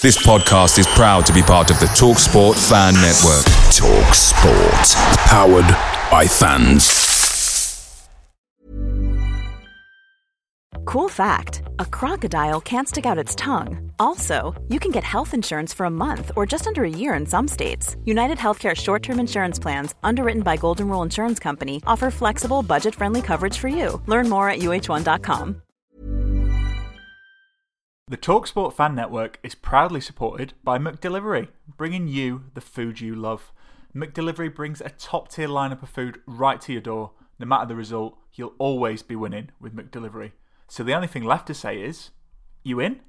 This podcast is proud to be part of the TalkSport Fan Network. TalkSport, powered by fans. Cool fact a crocodile can't stick out its tongue. Also, you can get health insurance for a month or just under a year in some states. United Healthcare short term insurance plans, underwritten by Golden Rule Insurance Company, offer flexible, budget friendly coverage for you. Learn more at uh1.com. The Talksport Fan Network is proudly supported by McDelivery, bringing you the food you love. McDelivery brings a top tier lineup of food right to your door. No matter the result, you'll always be winning with McDelivery. So the only thing left to say is, you in?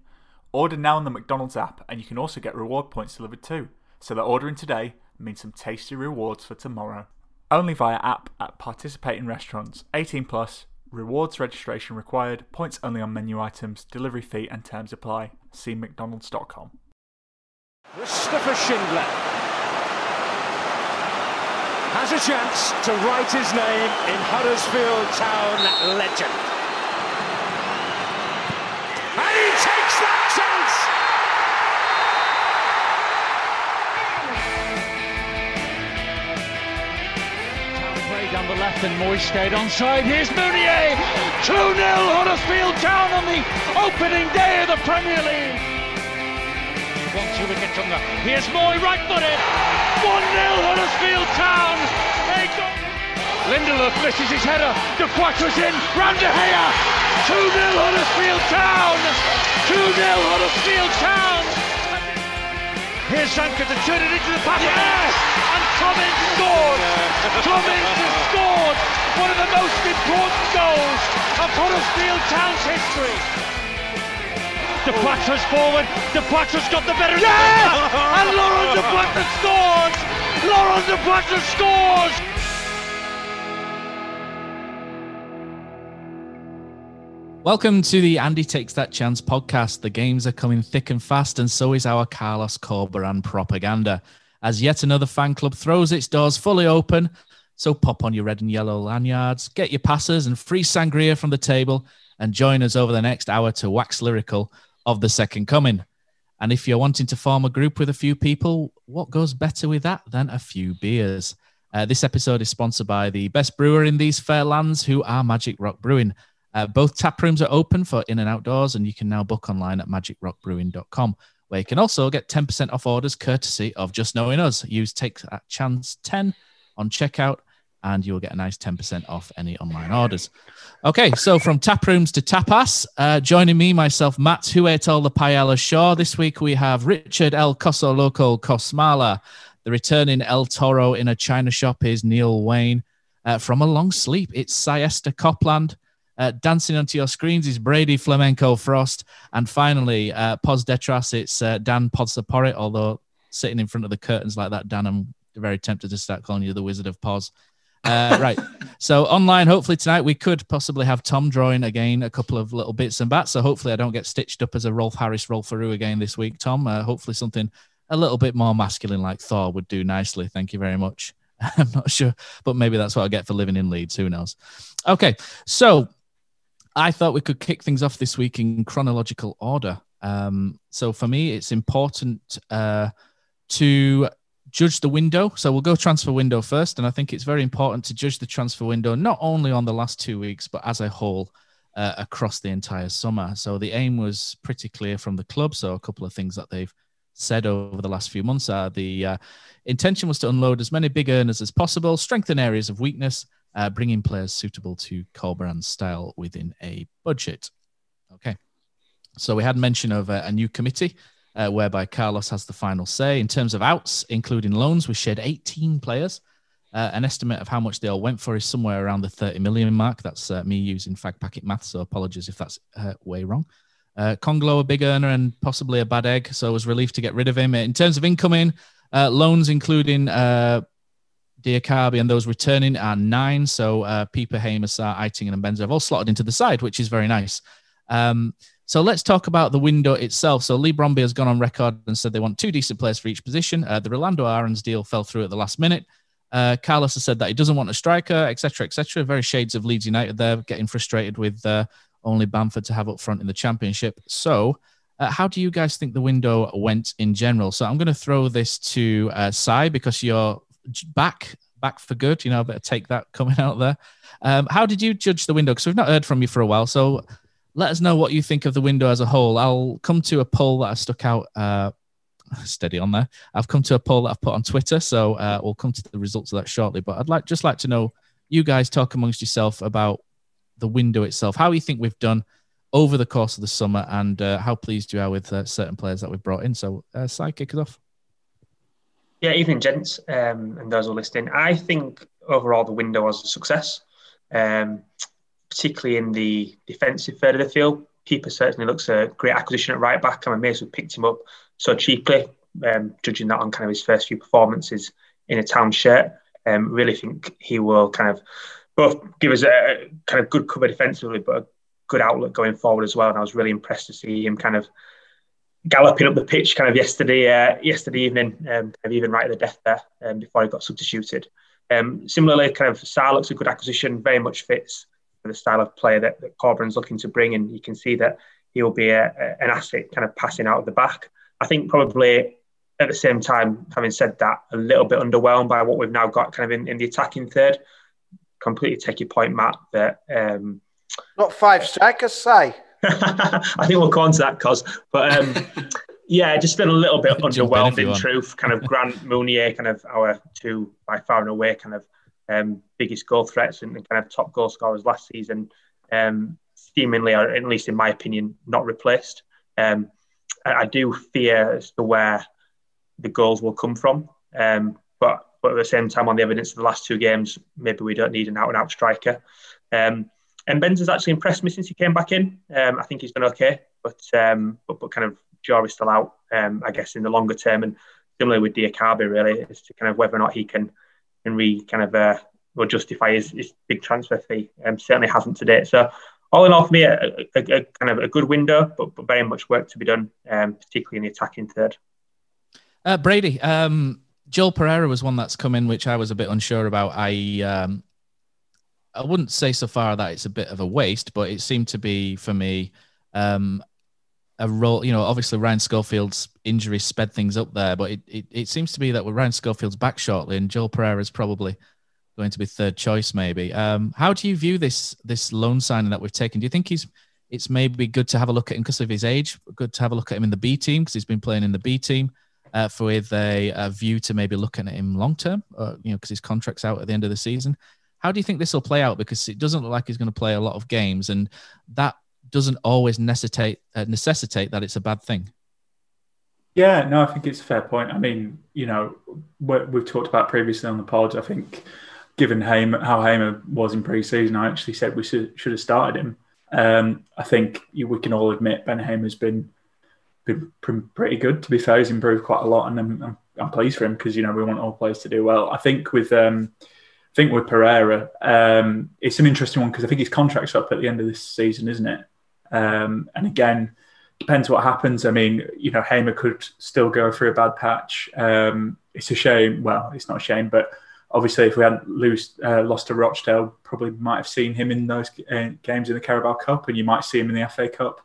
Order now on the McDonald's app, and you can also get reward points delivered too. So that ordering today means some tasty rewards for tomorrow. Only via app at participating restaurants. 18 plus. Rewards registration required. Points only on menu items. Delivery fee and terms apply. See McDonald's.com. Christopher Schindler has a chance to write his name in Huddersfield Town legend. Left and Mooy stayed onside. Here's Mounié. 2 0 Huddersfield Town on the opening day of the Premier League. One two wicket the. Here's Mooy right footed. 1 0 Huddersfield Town. They go. Lindelof misses his header. Depoitre's in. Round De Gea. 2 0 Huddersfield Town. 2 0 Huddersfield Town. Here's Sanka to turn it into the pass. Yes! And Cummins scored! Cummins has scored one of the most important goals of Huddersfield Town's history. Depoitre's forward. Depoitre's got the better. Yes! And Laurent De Quattro scores! Laurent Depoitre scores! Welcome to the Andy Takes That Chance podcast. The games are coming thick and fast, and so is our Carlos Corberan propaganda. As yet another fan club throws its doors fully open, so pop on your red and yellow lanyards, get your passes and free sangria from the table, and join us over the next hour to wax lyrical of the second coming. And if you're wanting to form a group with a few people, what goes better with that than a few beers? Uh, this episode is sponsored by the best brewer in these fair lands, who are Magic Rock Brewing. Uh, both tap rooms are open for in and outdoors, and you can now book online at magicrockbrewing.com, where you can also get 10% off orders courtesy of Just Knowing Us. Use Take That Chance 10 on checkout, and you'll get a nice 10% off any online orders. Okay, so from tap rooms to tapas, uh, joining me, myself, Matt, who ate all the paella Shaw. This week we have Richard El Coso Loco Cosmala. The returning El Toro in a China shop is Neil Wayne. Uh, from a long sleep, it's Siesta Copland. Uh, dancing onto your screens is Brady Flamenco Frost. And finally, uh, Pos Detras, it's uh, Dan Podsaporit, although sitting in front of the curtains like that, Dan, I'm very tempted to start calling you the Wizard of Pos. Uh, right. So online, hopefully tonight we could possibly have Tom drawing again a couple of little bits and bats. So hopefully I don't get stitched up as a Rolf Harris Rolf Faru again this week, Tom. Uh, hopefully something a little bit more masculine like Thor would do nicely. Thank you very much. I'm not sure, but maybe that's what I get for living in Leeds. Who knows? Okay. So I thought we could kick things off this week in chronological order. Um, so for me, it's important uh, to judge the window. So we'll go transfer window first, and I think it's very important to judge the transfer window not only on the last two weeks, but as a whole uh, across the entire summer. So the aim was pretty clear from the club. So a couple of things that they've said over the last few months are the uh, intention was to unload as many big earners as possible, strengthen areas of weakness, uh, bringing players suitable to Corberan's style within a budget. Okay. So we had mention of a, a new committee uh, whereby Carlos has the final say. In terms of outs, including loans, we shared 18 players. Uh, an estimate of how much they all went for is somewhere around the 30 million mark. That's uh, me using fag packet math, so apologies if that's uh, way wrong. Uh, Kongolo, a big earner and possibly a bad egg, so I was relieved to get rid of him. In terms of incoming, uh, loans including uh, Diakhaby and those returning are nine. So uh, Hamersar, Eitingen, and Mbenza have all slotted into the side, which is very nice. Um, so let's talk about the window itself. So Leigh Bromby has gone on record and said they want two decent players for each position. Uh, the Rolando Aarons deal fell through at the last minute. Uh, Carlos has said that he doesn't want a striker, etc., etc. Very shades of Leeds United there, getting frustrated with uh, only Bamford to have up front in the Championship. So Uh, how do you guys think the window went in general? So I'm going to throw this to uh, Si because you're back back for good. You know, I better take that coming out there. Um, how did you judge the window? Because we've not heard from you for a while. So let us know what you think of the window as a whole. I'll come to a poll that I stuck out. Uh, steady on there. I've come to a poll that I've put on Twitter, so uh, we'll come to the results of that shortly. But I'd like just like to know you guys talk amongst yourself about the window itself, how you think we've done over the course of the summer, and uh, how pleased you are with uh, certain players that we've brought in. So, uh, Si, kick us off. Yeah, evening, gents, um, and those who are listening. I think overall the window was a success, um, particularly in the defensive third of the field. Keeper certainly looks a great acquisition at right back. I'm amazed we picked him up so cheaply, um, judging that on kind of his first few performances in a town shirt. Um, really think he will kind of both give us a kind of good cover defensively, but a good outlook going forward as well. And I was really impressed to see him kind of galloping up the pitch kind of yesterday uh, yesterday evening, um, even right at the death there um, before he got substituted. Um, similarly, kind of Sarr looks a good acquisition, very much fits the style of player that, that Corberan's looking to bring, and you can see that he will be a, a, an asset kind of passing out of the back. I think probably at the same time, having said that, a little bit underwhelmed by what we've now got kind of in, in the attacking third. Completely take your point, Matt, that um, not five strikers, say. I think we'll go on to that, cause but um, yeah, just been a little bit underwhelmed in truth. Kind of Grant Mounié, kind of our two by far and away kind of um, biggest goal threats and kind of top goal scorers last season. Um, seemingly, or at least in my opinion, not replaced. Um, I, I, do fear as to where the goals will come from. Um, but but at the same time, on the evidence of the last two games, maybe we don't need an out and out striker. Um, and Mbenza has actually impressed me since he came back in. Um, I think he's done okay, but um, but, but kind of Jaw is still out, um, I guess, in the longer term. And similarly with Diakhaby, really, as to kind of whether or not he can can re kind of uh, will justify his, his big transfer fee. Um, certainly hasn't to date. So all in all, for me, a, a, a kind of a good window, but, but, very much work to be done, um, particularly in the attacking third. Uh, Brady, um, Joel Pereira was one that's come in, which I was a bit unsure about. I um, I wouldn't say so far that it's a bit of a waste, but it seemed to be for me um, a role. You know, obviously Ryan Schofield's injury sped things up there, but it, it, it seems to be that with Ryan Schofield's back shortly, and Joel Pereira is probably going to be third choice, maybe. Um, how do you view this this loan signing that we've taken? Do you think he's it's maybe good to have a look at him because of his age? Good to have a look at him in the B team because he's been playing in the B team. Uh, for with a, a, view to maybe looking at him long term, uh, you know, because his contract's out at the end of the season. How do you think this will play out? Because it doesn't look like he's going to play a lot of games, and that doesn't always necessitate uh, necessitate that it's a bad thing. Yeah, no, I think it's a fair point. I mean, you know, what we've talked about previously on the pod, I think, given Hamer, how Hamer was in pre-season, I actually said we should, should have started him. Um, I think we can all admit Ben Hamer's been been pretty good. To be fair, he's improved quite a lot, and I'm, I'm, I'm pleased for him because you know we want all players to do well. I think with um, think with Pereira, um, it's an interesting one because I think his contract's up at the end of this season, isn't it? Um, and again, depends what happens. I mean, you know, Hamer could still go through a bad patch. Um, it's a shame. Well, it's not a shame, but obviously, if we hadn't lose, uh, lost to Rochdale, probably might have seen him in those uh, games in the Carabao Cup, and you might see him in the FA Cup.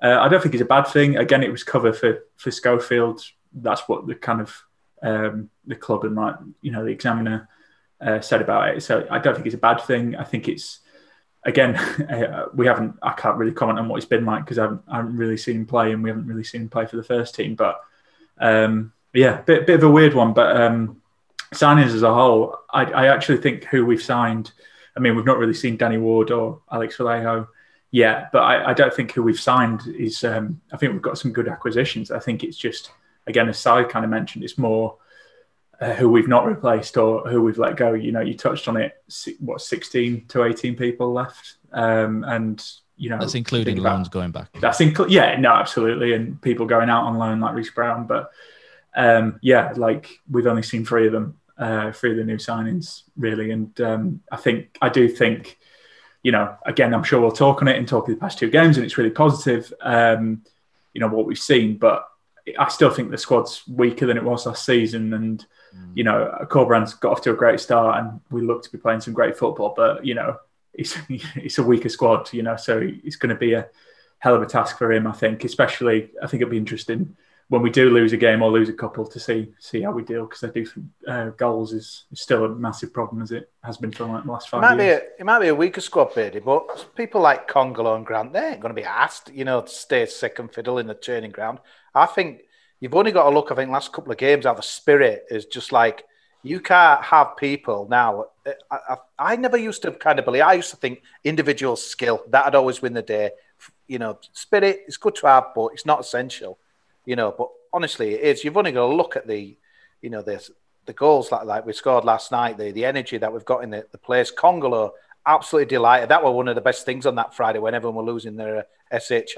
Uh, I don't think it's a bad thing. Again, it was cover for for Schofield. That's what the kind of um, the club and like you know the Examiner uh, said about it. So I don't think it's a bad thing. I think it's again uh, we haven't. I can't really comment on what it's been like because I haven't, I haven't, really seen him play, and we haven't really seen him play for the first team. But um, yeah, bit bit of a weird one. But um, signings as a whole, I, I, actually think who we've signed. I mean, we've not really seen Danny Ward or Alex Vallejo yet, but I, I don't think who we've signed is. Um, I think we've got some good acquisitions. I think it's just again, as Sai kind of mentioned, it's more uh, who we've not replaced or who we've let go. You know, you touched on it. What, sixteen to eighteen people left, um, and you know that's including loans going back. That's include. Yeah, no, absolutely, and people going out on loan like Reece Brown. But um, yeah, like we've only seen three of them, uh, three of the new signings really, and um, I think I do think. You know, again, I'm sure we'll talk on it and talk of the past two games, and it's really positive. Um, you know what we've seen, but I still think the squad's weaker than it was last season, and you know, Corberan's got off to a great start and we look to be playing some great football, but, you know, it's, it's a weaker squad, you know, so it's going to be a hell of a task for him. I think, especially, I think it'll be interesting when we do lose a game or lose a couple to see see how we deal because I do think uh, goals is, is still a massive problem as it has been for like the last five it might years. Be a, it might be a weaker squad, Beardy, but people like Kongolo and Grant, they ain't going to be asked, you know, to stay second fiddle in the training ground. I think you've only got to look, I think, last couple of games, how the spirit is just like, you can't have people now. I, I, I never used to kind of believe, I used to think individual skill, that'd always win the day. You know, spirit is good to have, but it's not essential you know. But honestly, it is. You've only got to look at the, you know, the the goals like like we scored last night, the the energy that we've got in the, the place. Kongolo, absolutely delighted. That was one of the best things on that Friday when everyone were losing their uh, shit.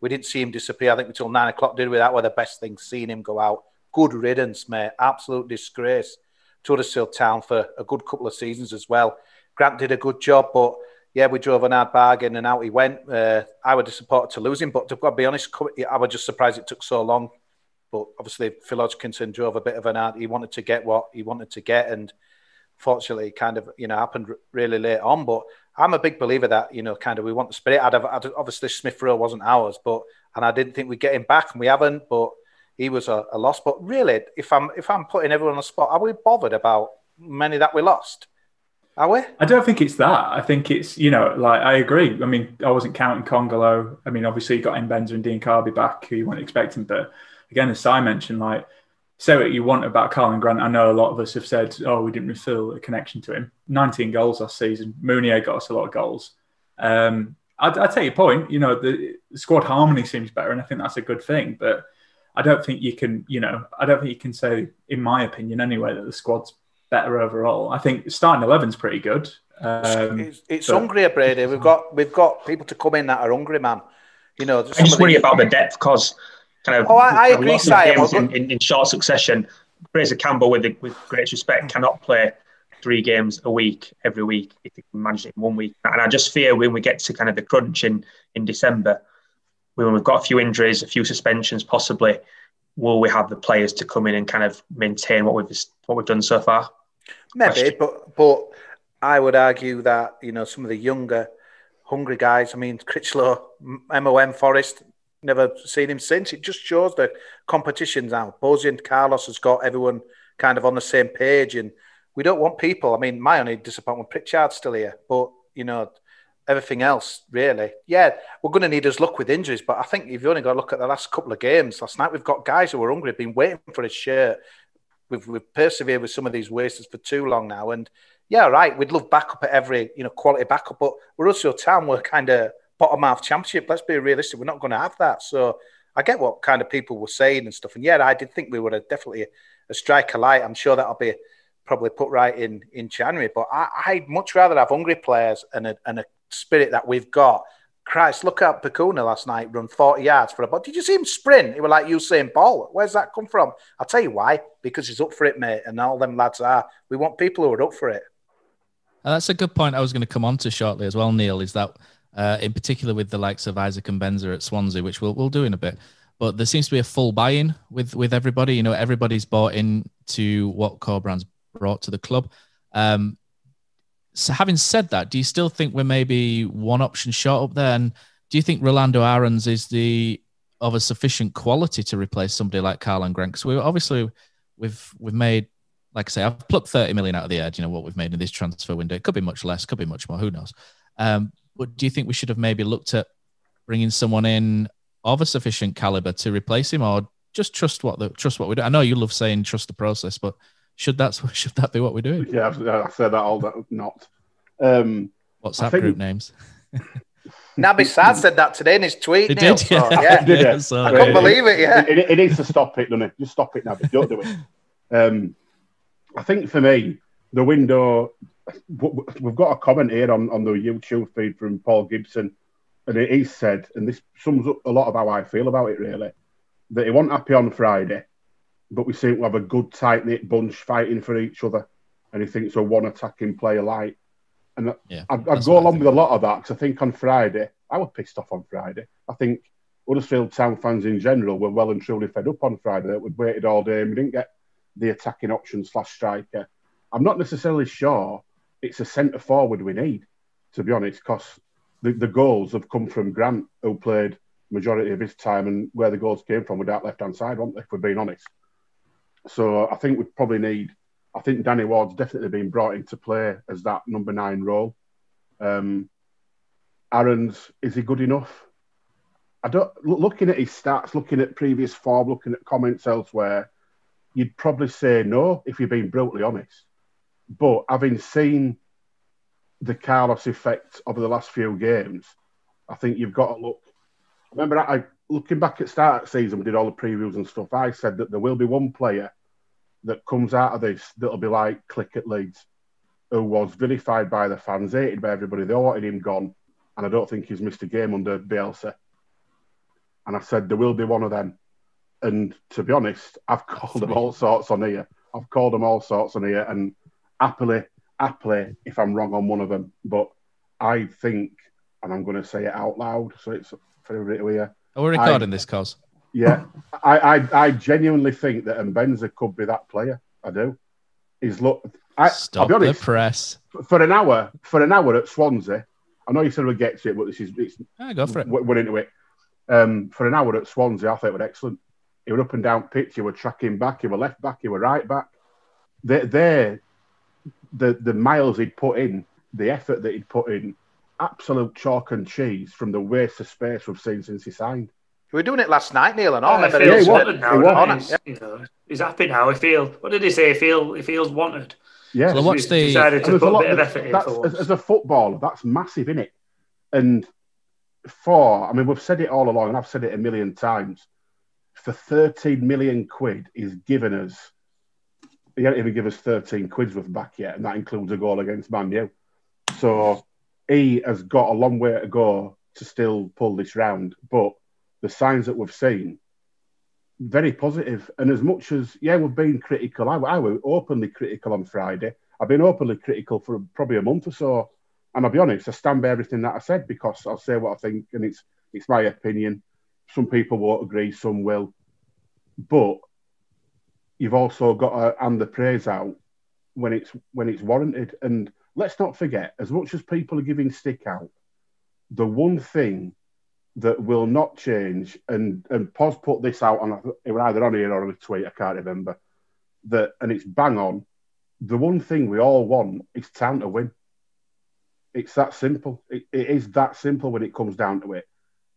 We didn't see him disappear. I think until nine o'clock did we? That were the best thing, Seeing him go out. Good riddance, mate. Absolute disgrace. to Huddersfield Town for a good couple of seasons as well. Grant did a good job, but yeah, we drove an hard bargain and out he went. Uh, I was disappointed to lose him, but to be honest, I was just surprised it took so long. But obviously, Phil Hodgkinson drove a bit of an hard. He wanted to get what he wanted to get, and fortunately, kind of you know happened really late on. But I'm a big believer that you know kind of we want the spirit. I'd have, I'd, obviously Smith Rowe wasn't ours, but and I didn't think we'd get him back, and we haven't. But he was a, a loss. But really, if I'm if I'm putting everyone on the spot, are we bothered about many that we lost? Are we? I don't think it's that. I think it's, you know, like I agree. I mean, I wasn't counting Kongolo. I mean, obviously you got Mbenza and Diakhaby back who you weren't expecting. But again, as Si mentioned, like, say what you want about Karlan Grant. I know a lot of us have said, oh, we didn't feel a connection to him. 19 goals last season. Mounié got us a lot of goals. Um, I, I take your point. You know, the, the squad harmony seems better, and I think that's a good thing. But I don't think you can, you know, I don't think you can say, in my opinion anyway, that the squad's better overall. I think starting eleven's pretty good. Um, it's, it's but, hungry, Brady. We've got we've got people to come in that are hungry, man. You know, I just worry about the depth because kind of. Oh, I, I agree, Games in, in, in, short succession. Fraser Campbell, with the, with great respect, hmm. cannot play three games a week every week if he can manage it in one week. And I just fear when we get to kind of the crunch in in December, when we've got a few injuries, a few suspensions, possibly, will we have the players to come in and kind of maintain what we've what we've done so far? Maybe, question. but but I would argue that you know some of the younger, hungry guys. I mean, Critchlow, MOM, Forest, never seen him since. It just shows the competition now. Bozy and Carlos has got everyone kind of on the same page, and we don't want people. I mean, my only disappointment, Pritchard's still here, but you know, everything else really. Yeah, we're going to need his luck with injuries, but I think if you've only got to look at the last couple of games. Last night we've got guys who are hungry, been waiting for his shirt we've, we've persevered with some of these wasters for too long now. And yeah, right, we'd love backup at every you know quality backup, but we're also a town we're kind of bottom half championship. Let's be realistic, we're not going to have that. So I get what kind of people were saying and stuff. And yeah, I did think we were a, definitely a, a striker light. I'm sure that'll be probably put right in in January. But I, I'd much rather have hungry players and a, and a spirit that we've got Christ, look at Bacuna last night run 40 yards for a ball. Did you see him sprint? He was like Usain Bolt. Where's that come from? I'll tell you why. Because he's up for it, mate. And all them lads are. We want people who are up for it. And that's a good point I was going to come on to shortly as well, Neil, is that uh, in particular with the likes of Isaac Mbenza at Swansea, which we'll, we'll do in a bit. But there seems to be a full buy-in with, with everybody. You know, everybody's bought into what Corberan's brought to the club. Um, so having said that, do you still think we're maybe one option short up there? And do you think Rolando Aarons is the of a sufficient quality to replace somebody like Karlan Grant? Because we obviously we've we've made, like I say, I've plucked 30 million out of the air. Do you know what we've made in this transfer window? It could be much less, could be much more. Who knows? Um, but do you think we should have maybe looked at bringing someone in of a sufficient caliber to replace him, or just trust what the trust what we do? I know you love saying trust the process, but should that should that be what we're doing? Yeah, i've said that all that not. Um, WhatsApp think... group names. Naby Sarr said that today in his tweet. He did, yeah. So, yeah. did it? I couldn't believe it. Yeah, it, it, it, needs to stop it, doesn't it? Just stop it, Naby. Don't do it. Um, I think for me, the window. We've got a comment here on, on the YouTube feed from Paul Gibson, and he said, and this sums up a lot of how I feel about it. Really, that he wasn't happy on Friday but we seem to have a good tight knit bunch fighting for each other. And he thinks we're one attacking player light. And yeah, I, I go along with a lot of that because I think on Friday, I was pissed off on Friday. I think Huddersfield Town fans in general were well and truly fed up on Friday. That we'd waited all day and we didn't get the attacking option slash striker. I'm not necessarily sure it's a centre forward we need, to be honest, because the, the goals have come from Grant, who played majority of his time, and where the goals came from that left hand side, weren't they? If we're being honest. So I think we probably need. I think Danny Ward's definitely been brought into play as that number nine role. Um, Aarons is he good enough? I don't. Looking at his stats, looking at previous form, looking at comments elsewhere, you'd probably say no if you're being brutally honest. But having seen the Carlos effect over the last few games, I think you've got to look. Remember, I looking back at start of season, we did all the previews and stuff. I said that there will be one player that comes out of this that'll be like Klich at Leeds, who was vilified by the fans, hated by everybody. They wanted him gone, and I don't think he's missed a game under Bielsa. And I said there will be one of them. And to be honest, I've called them all sorts on here. I've called them all sorts on here, and happily, happily, if I'm wrong on one of them, but I think, and I'm going to say it out loud, so it's for everybody to hear. Are we recording I, this, cause? Yeah, I, I, I genuinely think that Mbenza could be that player. I do. He's look. I, Stop I'll be honest, the press for an hour. For an hour at Swansea, I know you said we get to it, but this is it's. Yeah, go for it. We're into it. Um, for an hour at Swansea, I thought it was excellent. He were up and down pitch. He were tracking back. He were left back. He were right back. They're, they're the the miles he'd put in, the effort that he'd put in, absolute chalk and cheese from the waste of space we've seen since he signed. We were doing it last night, Neil, and all. Yeah, he feels wanted now. He yeah. you know, he's happy now. He feels. What did he say? He feel. He feels wanted. Yeah. So what's the? Decided to put a, bit of effort in as, as, a footballer, that's massive, isn't it? And for, I mean, we've said it all along, and I've said it a million times. For 13 million quid, he's given us. He hasn't even given us 13 quid's worth back yet, and that includes a goal against Man U. So he has got a long way to go to still pull this round, but the signs that we've seen, very positive. And as much as, yeah, we've been critical, I, I was openly critical on Friday. I've been openly critical for probably a month or so. And I'll be honest, I stand by everything that I said because I'll say what I think and it's it's my opinion. Some people won't agree, some will. But you've also got to hand the praise out when it's when it's warranted. And let's not forget, as much as people are giving stick out, the one thing that will not change, and and Pos put this out on either on here or on a tweet, I can't remember. That and it's bang on. The one thing we all want is town to win. It's that simple. It, it is that simple when it comes down to it.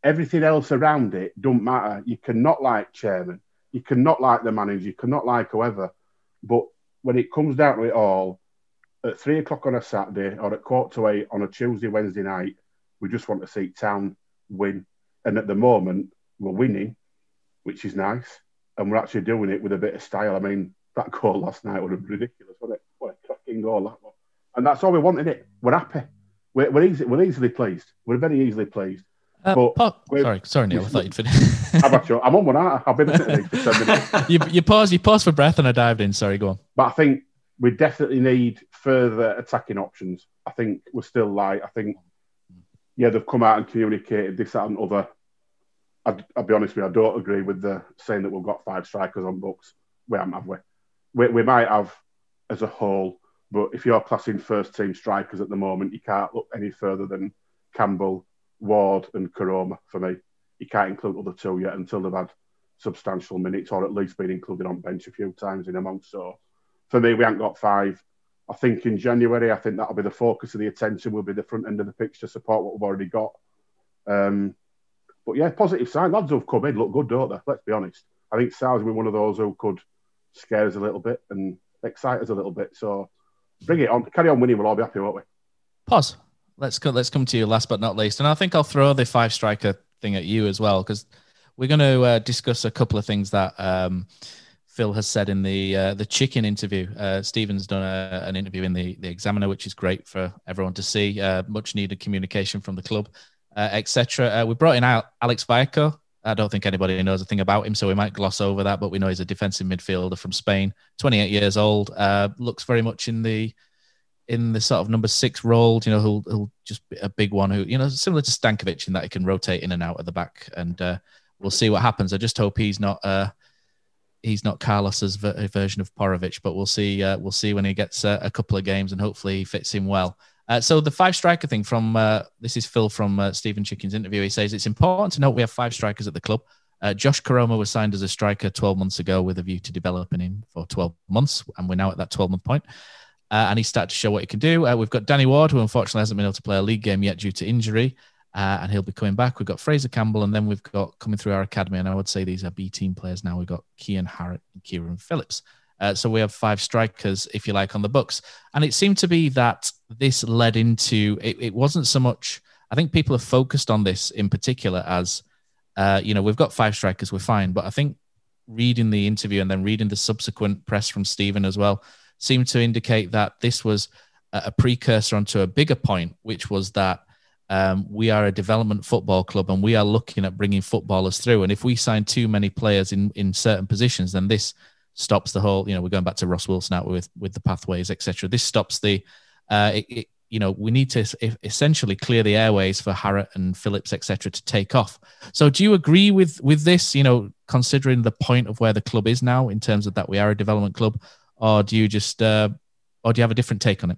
Everything else around it don't matter. You cannot like chairman, you cannot like the manager, you cannot like whoever. But when it comes down to it all, at three o'clock on a Saturday or at quarter to eight on a Tuesday, Wednesday night, we just want to see town win. And at the moment, we're winning, which is nice. And we're actually doing it with a bit of style. I mean, that goal last night was ridiculous, wasn't it? What a cracking goal that was. And that's all we wanted it. We're happy. We're, we're, easy, we're easily pleased. We're very easily pleased. Uh, but sorry, sorry, Neil. I thought you'd I'm on one. I've been listening for ten minutes. you, you paused. You paused for breath, and I dived in. Sorry, go on. But I think we definitely need further attacking options. I think we're still light. I think yeah, they've come out and communicated this, that, and other. I'd, I'll be honest with you, I don't agree with the saying that we've got five strikers on books. We haven't, have we? we? We might have as a whole, but if you're classing first team strikers at the moment, you can't look any further than Campbell, Ward, and Koroma for me. You can't include other two yet until they've had substantial minutes or at least been included on bench a few times in a month. So for me, we haven't got five. I think in January, I think that'll be the focus of the attention. Will be the front end of the pitch to support what we've already got. Um, but yeah, positive sign. Lads who've come in look good, don't they? Let's be honest. I think Sal's been one of those who could scare us a little bit and excite us a little bit. So bring it on, carry on winning. We'll all be happy, won't we? Pause. Let's go, let's come to you last but not least, and I think I'll throw the five striker thing at you as well because we're going to uh, discuss a couple of things that. Um, Phil has said in the uh, the chicken interview. Uh, Stephen's done a, an interview in the, the Examiner, which is great for everyone to see. Uh, much needed communication from the club, uh, etc. Uh, we brought in Alex Vallejo. I don't think anybody knows a thing about him, so we might gloss over that. But we know he's a defensive midfielder from Spain, 28 years old. Uh, looks very much in the in the sort of number six role. You know, who'll, who'll just be a big one. Who you know, similar to Stankovic in that he can rotate in and out at the back, and we'll see what happens. I just hope he's not he's not Carlos's ver- version of Porovic, but we'll see. Uh, we'll see when he gets uh, a couple of games, and hopefully he fits in well. Uh, so the five striker thing from uh, this is Phil from uh, Stephen Chicken's interview. He says it's important to note we have five strikers at the club. Uh, Josh Koroma was signed as a striker 12 months ago with a view to developing him for 12 months, and we're now at that 12 month point. Uh, and he's started to show what he can do. Uh, we've got Danny Ward, who unfortunately hasn't been able to play a league game yet due to injury, and he'll be coming back. We've got Fraser Campbell, and then we've got coming through our academy, and I would say these are B team players now. We've got Kian Harratt and Kieran Phillips. Uh, so we have five strikers, if you like, on the books. And it seemed to be that this led into it, it wasn't so much, I think people have focused on this in particular as, uh, you know, we've got five strikers, we're fine. But I think reading the interview and then reading the subsequent press from Stephen as well seemed to indicate that this was a precursor onto a bigger point, which was that um, we are a development football club and we are looking at bringing footballers through. And if we sign too many players in, in certain positions, then this stops the whole. You know, we're going back to Ross Wilson out with with the pathways, etc. This stops the. Uh, it, it, you know, we need to essentially clear the airways for Harratt and Phillips, etc., to take off. So, do you agree with with this? You know, considering the point of where the club is now in terms of that we are a development club, or do you just, uh, or do you have a different take on it?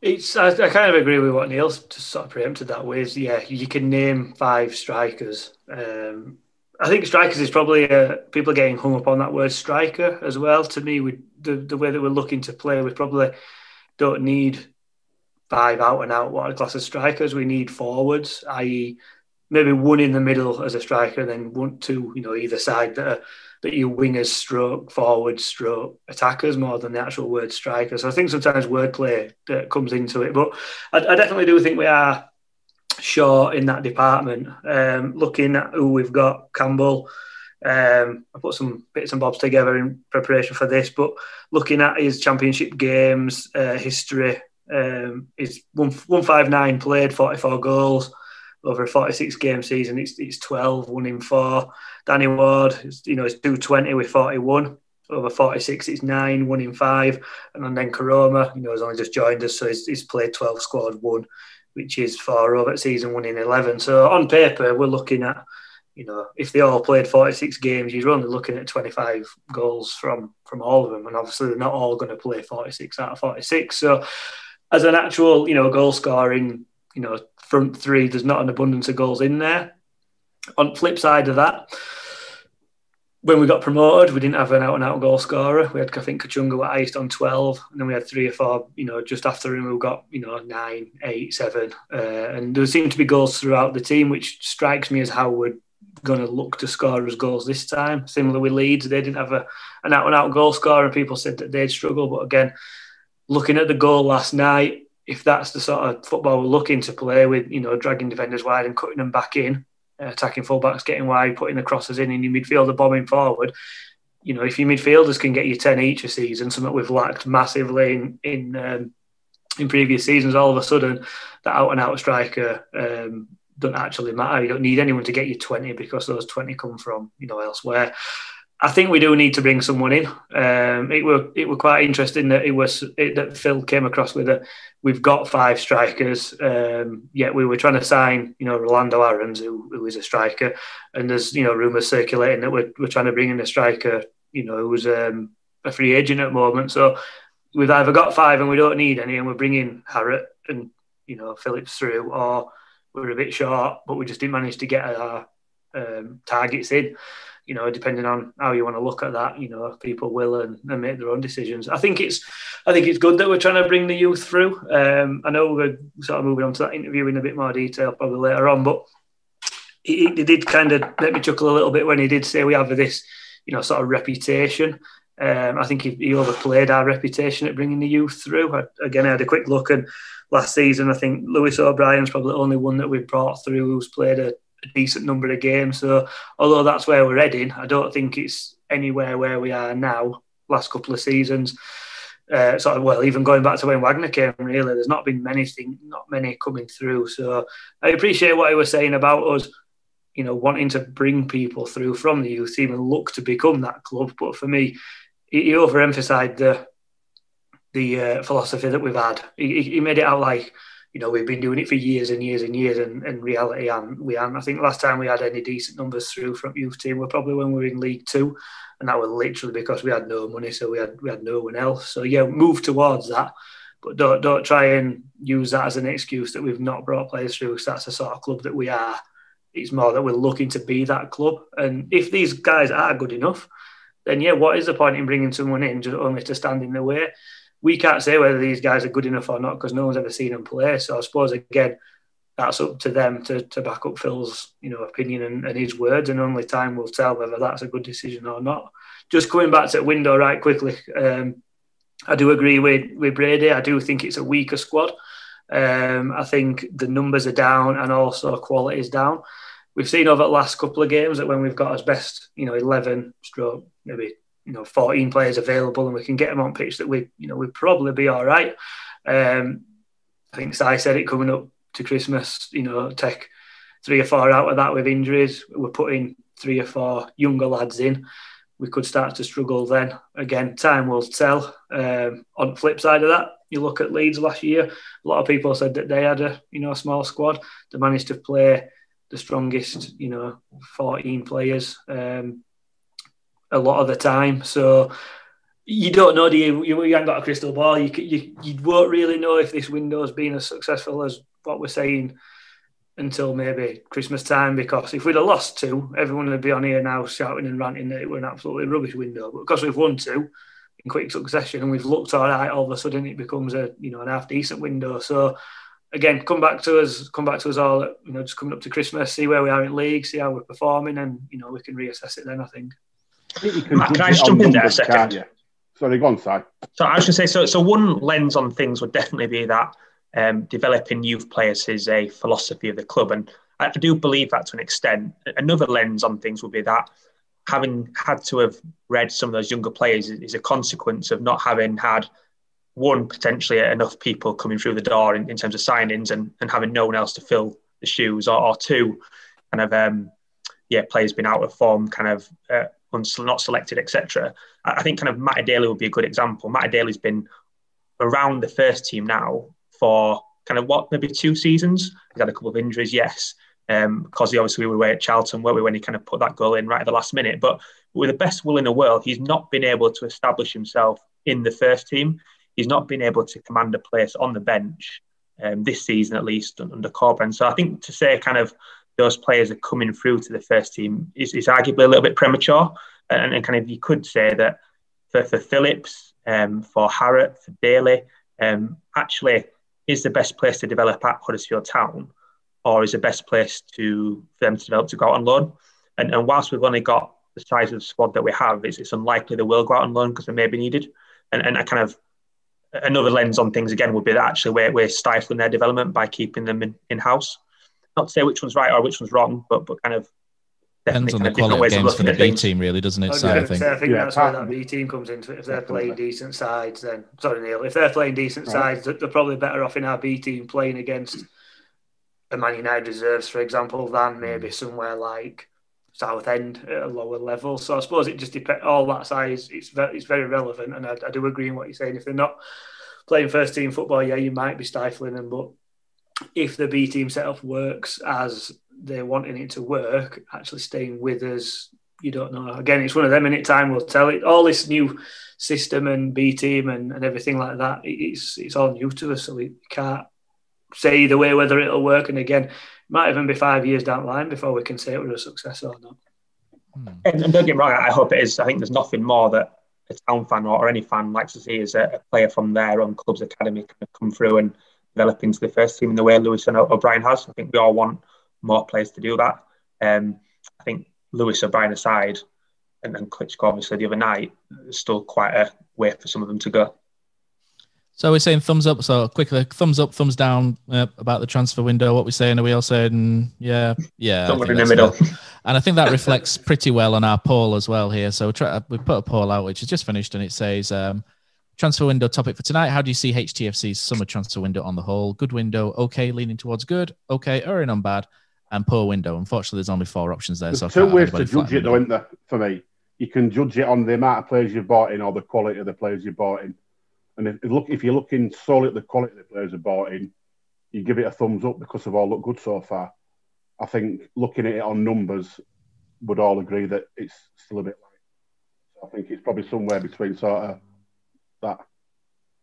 It's I, I, kind of agree with what Neil just sort of preempted that with. Yeah, you can name five strikers. Um, I think strikers is probably uh, people are getting hung up on that word striker as well. To me, we the, the way that we're looking to play, we probably don't need five out and out what class of strikers. We need forwards, i.e., maybe one in the middle as a striker, and then one, two, you know, either side that are, that you wingers, stroke forwards, stroke attackers more than the actual word striker. So I think sometimes wordplay that comes into it, but I, I definitely do think we are short in that department. Um, looking at who we've got, Campbell. Um, I put some bits and bobs together in preparation for this, but looking at his championship games uh, history, um, he's one five nine played, forty four goals over a forty six game season. It's, it's twelve, one in four. Danny Ward, you know, it's two twenty with forty one. Over 46, it's nine, one in five. And then Koroma, you know, has only just joined us, so he's, he's played 12, scored one which is for over season one in 11. So on paper, we're looking at, you know, if they all played 46 games, you're only looking at 25 goals from from all of them. And obviously, they're not all going to play 46 out of 46. So as an actual, you know, goal scoring, you know, front three, there's not an abundance of goals in there. On flip side of that, when we got promoted, we didn't have an out and out goal scorer. We had, I think, Kachunga were iced on 12, and then we had three or four, you know, just after him, we got, you know, nine, eight, seven. Uh, and there seemed to be goals throughout the team, which strikes me as how we're going to look to score as goals this time. Similar with Leeds, they didn't have a, an out and out goal scorer, and people said that they'd struggle. But again, looking at the goal last night, if that's the sort of football we're looking to play with, you know, dragging defenders wide and cutting them back in, attacking fullbacks, getting wide, putting the crosses in, and your midfielder bombing forward. You know, if your midfielders can get you ten each a season, something we've lacked massively in in um, in previous seasons, all of a sudden that out and out striker um, doesn't actually matter. You don't need anyone to get you twenty because those twenty come from you know elsewhere. I think we do need to bring someone in. Um, it were it were quite interesting that it was it, that Phil came across with it. We've got five strikers, um, yet we were trying to sign, you know, Rolando Aarons, who, who is a striker, and there's you know rumours circulating that we're, we're trying to bring in a striker, you know, who's um, a free agent at the moment. So we've either got five and we don't need any, and we're bringing Harratt and you know Phillips through, or we're a bit short, but we just didn't manage to get our um, targets in you know, depending on how you want to look at that, you know, people will and, and, make their own decisions. I think it's, I think it's good that we're trying to bring the youth through. Um, I know we're sort of moving on to that interview in a bit more detail probably later on, but he, he did kind of let me chuckle a little bit when he did say we have this, you know, sort of reputation. Um, I think he, he, overplayed our reputation at bringing the youth through. I, again, I had a quick look and last season, I think Lewis O'Brien's probably the only one that we've brought through who's played a a decent number of games. So although that's where we're heading, I don't think it's anywhere where we are now. Last couple of seasons, uh, sort of well, even going back to when Wagner came, really, there's not been many things, not many coming through. So I appreciate what he was saying about us, you know, wanting to bring people through from the youth team and look to become that club. But for me, he, overemphasized the the uh, philosophy that we've had. He, he made it out like you know, we've been doing it for years and years and years, and in reality, and we haven't. I think last time we had any decent numbers through from youth team were probably when we were in League Two, and that was literally because we had no money, so we had we had no one else. So yeah, move towards that. But don't don't try and use that as an excuse that we've not brought players through. Because that's the sort of club that we are. It's more that we're looking to be that club. And if these guys are good enough, then yeah, what is the point in bringing someone in just only to stand in the way? We can't say whether these guys are good enough or not because no one's ever seen them play. So I suppose again, that's up to them to, to back up Phil's you know opinion and, and his words, and only time will tell whether that's a good decision or not. Just coming back to the window right quickly, um, I do agree with with Brady. I do think it's a weaker squad. Um, I think the numbers are down and also quality is down. We've seen over the last couple of games that when we've got as best, you know, eleven stroke maybe you know 14 players available and we can get them on pitch that we you know we'd probably be all right. Um, I think Si said it coming up to Christmas, you know, take three or four out of that with injuries. We're putting three or four younger lads in. We could start to struggle then. Again, time will tell. Um, on the flip side of that, you look at Leeds last year. A lot of people said that they had a you know a small squad. They managed to play the strongest, you know, 14 players um, a lot of the time. So you don't know, do you? You, you haven't got a crystal ball. You, you you won't really know if this window has been as successful as what we're saying until maybe Christmas time. Because if we'd have lost two, everyone would be on here now shouting and ranting that it were an absolutely rubbish window. But because we've won two in quick succession and we've looked all right, all of a sudden it becomes a you know an half decent window. So again, come back to us, come back to us all. You know, just coming up to Christmas, see where we are in league, see how we're performing, and you know we can reassess it then. I think. I think you can, Matt, can I just jump in there a second? Sorry, go on, Si. So I was going to say, so so one lens on things would definitely be that um, developing youth players is a philosophy of the club, and I do believe that to an extent. Another lens on things would be that having had to have read some of those younger players is a consequence of not having had one potentially enough people coming through the door in, in terms of signings and, and having no one else to fill the shoes, or, or two, kind of um, yeah, players been out of form, kind of uh, not selected, etc. I think kind of Matt Daly would be a good example. Matt Daly's been around the first team now for kind of what maybe two seasons. He's had a couple of injuries, yes, um, because he obviously we were away at Charlton, were we, when he kind of put that goal in right at the last minute. But with the best will in the world, he's not been able to establish himself in the first team. He's not been able to command a place on the bench um, this season, at least under Corberan. So I think to say kind of those players are coming through to the first team is, is arguably a little bit premature. And, and, kind of you could say that for, for Phillips, um, for Harrop, for Daly, um, actually is the best place to develop at Huddersfield Town, or is the best place to for them to develop to go out on loan? And, and whilst we've only got the size of the squad that we have, it's, it's unlikely they will go out on loan because they may be needed. And, and kind of another lens on things again would be that actually we're, we're stifling their development by keeping them in, in house. Not to say which one's right or which one's wrong, but but kind of depends on the quality of games for the B team, really, doesn't it? So I think, I think yeah, that's where that B team comes into it. If they're playing decent sides, then sorry Neil, if they're playing decent right. sides, they're probably better off in our B team playing against a Man United reserves, for example, than mm. maybe somewhere like Southend at a lower level. So I suppose it just depends. All that size, it's very, it's very relevant, and I, I do agree in what you're saying. If they're not playing first team football, yeah, you might be stifling them, but if the B team setup works as they're wanting it to work, actually staying with us, you don't know. Again, it's one of them, and it time will tell. It all this new system and B team and, and everything like that. It's it's all new to us, so we can't say either way whether it'll work. And again, it might even be five years down the line before we can say it was a success or not. Hmm. And, and, don't get me wrong, I hope it is. I think there's nothing more that a town fan or, or any fan likes to see is a, a player from their own club's academy kind of come through and develop into the first team in the way Lewis and O'Brien has. I think we all want more players to do that. Um, I think Lewis O'Brien aside, and then Klitschko obviously the other night, still quite a way for some of them to go. So we're saying thumbs up. So quickly, thumbs up, thumbs down uh, about the transfer window. What we're saying? Are we all saying yeah, yeah? Somewhere in the middle. And I think that reflects pretty well on our poll as well here. So we, try, we put a poll out which is just finished, and it says um, transfer window topic for tonight. How do you see HTFC's summer transfer window on the whole? Good window, okay, leaning towards good, okay, erring on bad, and poor window. Unfortunately, there's only four options there. There's so two ways to judge it, though, isn't there? For me, you can judge it on the amount of players you've bought in or the quality of the players you've bought in. And if, look, if you're looking solely at the quality of the players you've bought in, you give it a thumbs up because they've all looked good so far. I think looking at it on numbers, would all agree that it's still a bit light. I think it's probably somewhere between sort of that.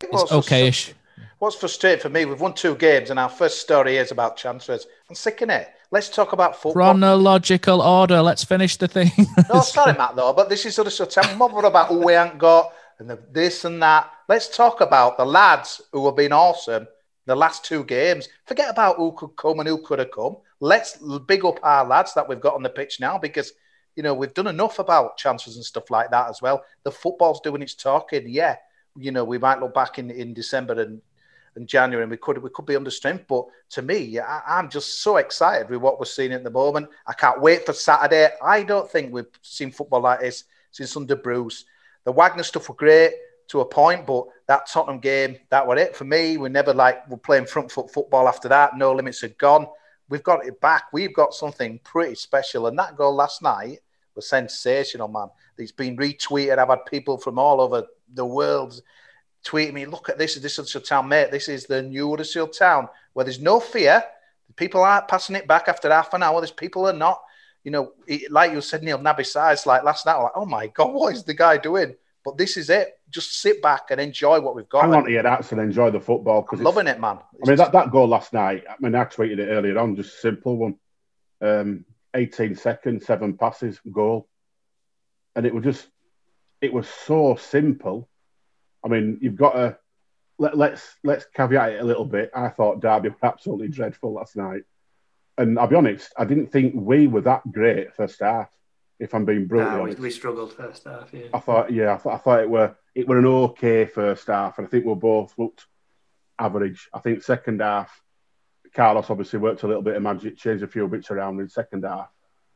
It's okayish. what's frustrating for me, we've won two games, and our first story is about transfers. I'm sick of it. Let's talk about football. Chronological order. Let's finish the thing. no, sorry, Matt, though, but this is sort of so I'm more about who we ain't got and the, this and that. Let's talk about the lads who have been awesome the last two games. Forget about who could come and who could have come. Let's big up our lads that we've got on the pitch now because you know we've done enough about chances and stuff like that as well. The football's doing its talking. Yeah, you know we might look back in, in December and, and January and we could we could be under strength. But to me, I, I'm just so excited with what we're seeing at the moment. I can't wait for Saturday. I don't think we've seen football like this since under Bruce. The Wagner stuff were great to a point, but that Tottenham game, that were it for me. We never like we're playing front foot football after that. No limits are gone. We've got it back. We've got something pretty special. And that goal last night was sensational, man. It's been retweeted. I've had people from all over the world tweeting me, look at this, this is Huddersfield Town, mate. This is the new Huddersfield Town where there's no fear. People aren't passing it back after half an hour. There's people are not, you know, like you said, Neil Naby size like last night, like, oh my God, what is the guy doing? But this is it. Just sit back and enjoy what we've got. I want to hear that and enjoy the football because loving it, man. It's I mean, that, that goal last night. I mean, I tweeted it earlier on, just a simple one. Um, 18 seconds, seven passes, goal, and it was just, it was so simple. I mean, you've got to let, let's let's caveat it a little bit. I thought Derby were absolutely dreadful last night, and I'll be honest, I didn't think we were that great first half if I'm being brutally honest. We, struggled first half. Yeah. I thought, yeah, I thought, I thought it were it were an okay first half, and I think we both looked average. I think second half, Carlos obviously worked a little bit of magic, changed a few bits around in the second half.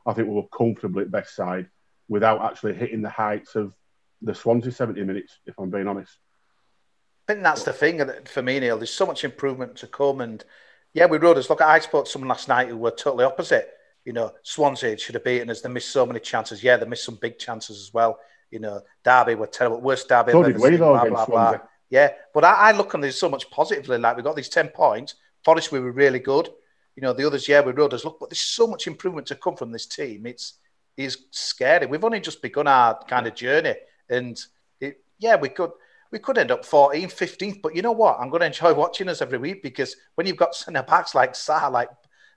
I think we were comfortably at best side without actually hitting the heights of the Swansea 70 minutes, if I'm being honest. I think that's the thing for me, Neil. There's so much improvement to come, and yeah, we rode us. Look, I spoke to someone last night who were totally opposite you know, Swansea should have beaten us. They missed so many chances. Yeah, they missed some big chances as well. You know, Derby were terrible. Worst Derby. So did we, though, blah, blah, blah. Yeah, but I, I, look on this so much positively. Like we've got these ten points. Forest, we were really good. You know, the others, yeah, we rode us. Look, but there's so much improvement to come from this team. It's is scary. We've only just begun our kind of journey, and it, yeah, we could we could end up 14th, 15th. But you know what? I'm going to enjoy watching us every week because when you've got centre backs like Sarr, like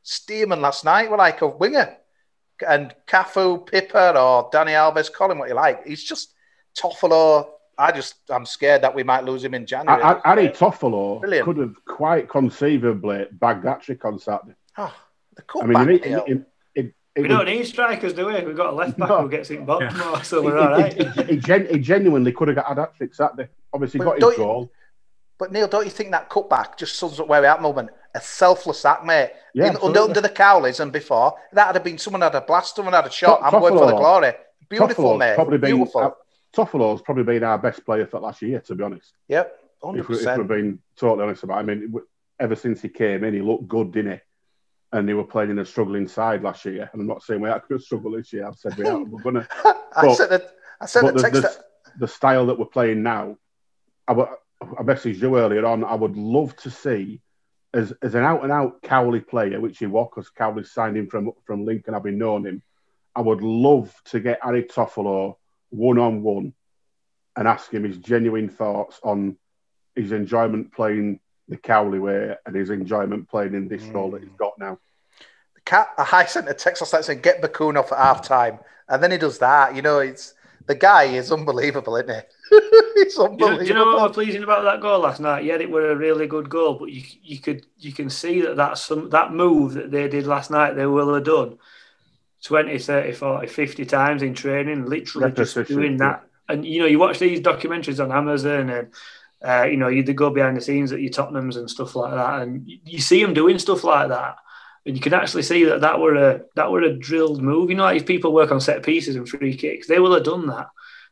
Stearman last night were like a winger. And Cafu, Pipa, or Dani Alves, call him what you like. He's just Toffolo. I just, I'm scared that we might lose him in January. Harry Toffolo Brilliant. could have quite conceivably bagged that trick on Saturday. Ah, oh, the I mean, it, it, it, we don't need strikers, do we? We've got a left back no. who gets it bottom, yeah. so we're all right. he, gen- genuinely could have got a hat trick Saturday. Obviously, but got his goal. But Neil, don't you think that cutback just sums up where we're at the moment? A selfless act, mate. Yeah, In, under, under the Cowleys and before, that had been someone had a blast, someone had a shot. I'm going for the glory. Beautiful, mate. Probably Beautiful. Been, Toffolo's probably been our best player for last year, to be honest. Yep, 100%. If, we, if we're being totally honest about it. I mean, ever since he came in, he looked good, didn't he? and they were playing in a struggling side last year. And I'm not saying we are going to struggle this year. I've said we are. We're going to. I said that. I said the, the, the, the, style that we're playing now. I, I messaged you earlier on. I would love to see as, as an out and out Cowley player, which he was, because Cowley signed him from from Lincoln. I've been known him. I would love to get Harry Toffolo one on one and ask him his genuine thoughts on his enjoyment playing the Cowley way and his enjoyment playing in this mm. role that he's got now. The cat, I sent a text last night saying, "Get Bacuna off at half time," and then he does that. You know, it's the guy is unbelievable, isn't he? it's unbelievable. Do you, know what was pleasing about that goal last night? Yeah, it were a really good goal, but you you could you can see that that some that move that they did last night they will have done 20, 30, 40, 50 times in training, literally just doing that. And you know, you watch these documentaries on Amazon and uh, you know, you go behind the scenes at your Tottenhams and stuff like that, and you see them doing stuff like that and you can actually see that that were a that were a drilled move. You know, like if people work on set pieces and free kicks, they will have done that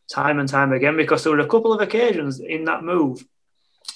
time and time again because there were a couple of occasions in that move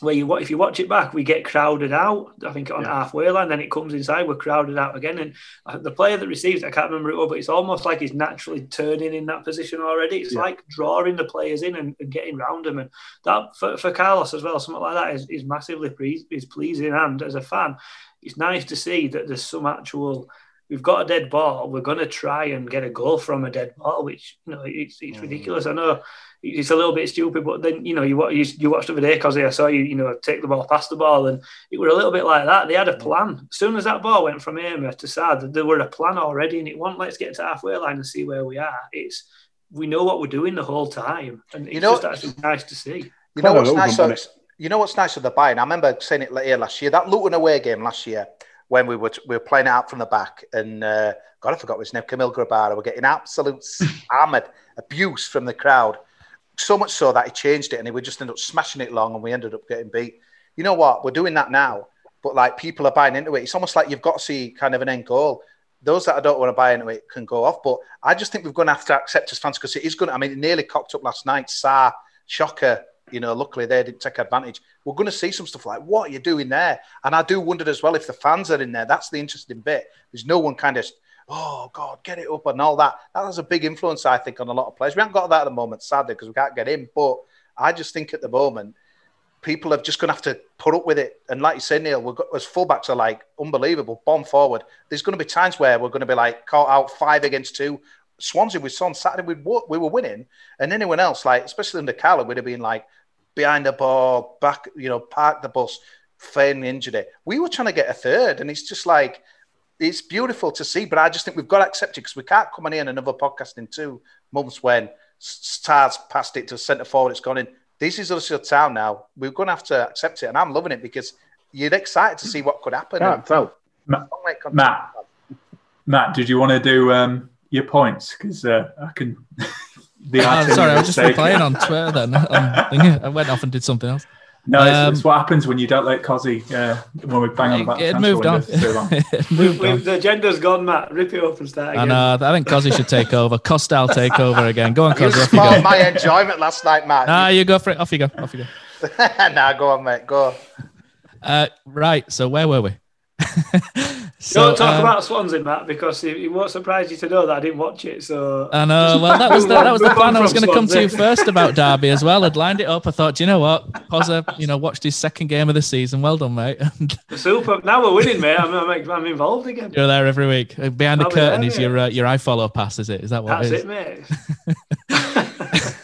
where you if you watch it back, we get crowded out. I think on yeah. halfway line, then it comes inside, we're crowded out again. And uh, the player that receives, I can't remember it, all, but it's almost like he's naturally turning in that position already. It's yeah. like drawing the players in and, and, getting round them, and that for, for Carlos as well, something like that is, is massively pre- is pleasing. And as a fan, it's nice to see that there's some actual we've got a dead ball. We're going to try and get a goal from a dead ball, which you know it's, it's mm. ridiculous. I know it's a little bit stupid, but then you know you you, you watched the other day because I saw you you know take the ball past the ball, and it were a little bit like that. They had a plan. As soon as that ball went from Hamer to Sad, there were a plan already, and it won't let's get to halfway line and see where we are. It's we know what we're doing the whole time, and it's you know, just actually nice to see. You know what's nice? So, you know what's nice of the buying. I remember saying it here last year. That Luton away game last year when we were we were playing it out from the back, and uh, God, I forgot his name. Kamil Grabara. We're getting absolute hammered abuse from the crowd so much so that he changed it and he would just end up smashing it long and we ended up getting beat. You know what? We're doing that now, but like people are buying into it. It's almost like you've got to see kind of an end goal. Those that I don't want to buy into it can go off, but I just think we're going to have to accept as fans because it is going to, I mean, it nearly cocked up last night. Sa, Shocker, you know, luckily they didn't take advantage. We're going to see some stuff like, what are you doing there? And I do wonder as well if the fans are in there. That's the interesting bit. There's no one kind of oh God, get it up and all that. That has a big influence, I think, on a lot of players. We haven't got that at the moment, sadly, because we can't get in. But I just think at the moment, people are just going to have to put up with it. And like you said, Neil, we've got, as fullbacks are like unbelievable, bomb forward. There's going to be times where we're going to be like caught out five against two. Swansea we saw on Saturday, we we were winning, and anyone else, like especially under Carlo, would have been like behind the ball, back, you know, park the bus, feigning injury. We were trying to get a third, and it's just like it's beautiful to see, but I just think we've got to accept it because we can't come in here another podcast in two months when Stars passed it to centre forward, it's gone in. This is us your town now. We're going to have to accept it, and I'm loving it because you're excited to see what could happen. Can't. Matt, Matt, Matt, did you want to do um, your points? Because uh, I can. the oh, sorry, I was just replying on Twitter. Then I went off and did something else. No, it's, um, it's, what happens when you don't let Cozzy uh, when we bang on about it. moved on. it moved on. The agenda's gone, Matt. Rip it up and start again. I know. I think Cozzy should take over. Costal take over again. Go on, Cozzy. Off you go. my enjoyment last night, Matt. Nah, you go for it. Off you go. Off you go. nah, go on, mate. Go. Uh, right. So where were we? So, Don't talk uh, about Swansea, Matt, because it, it, won't surprise you to know that I didn't watch it. So I know. Well, that was the, that was the plan I was going to come to you first about Derby as well. I'd lined it up. I thought, you know what, Pozza, you know, watched his second game of the season. Well done, mate. Super. Now we're winning, mate. I'm, I'm, I'm, involved again. You're there every week. Uh, behind I'll the curtain there, is your uh, your iFollow pass. Is it? Is that what? That's it, it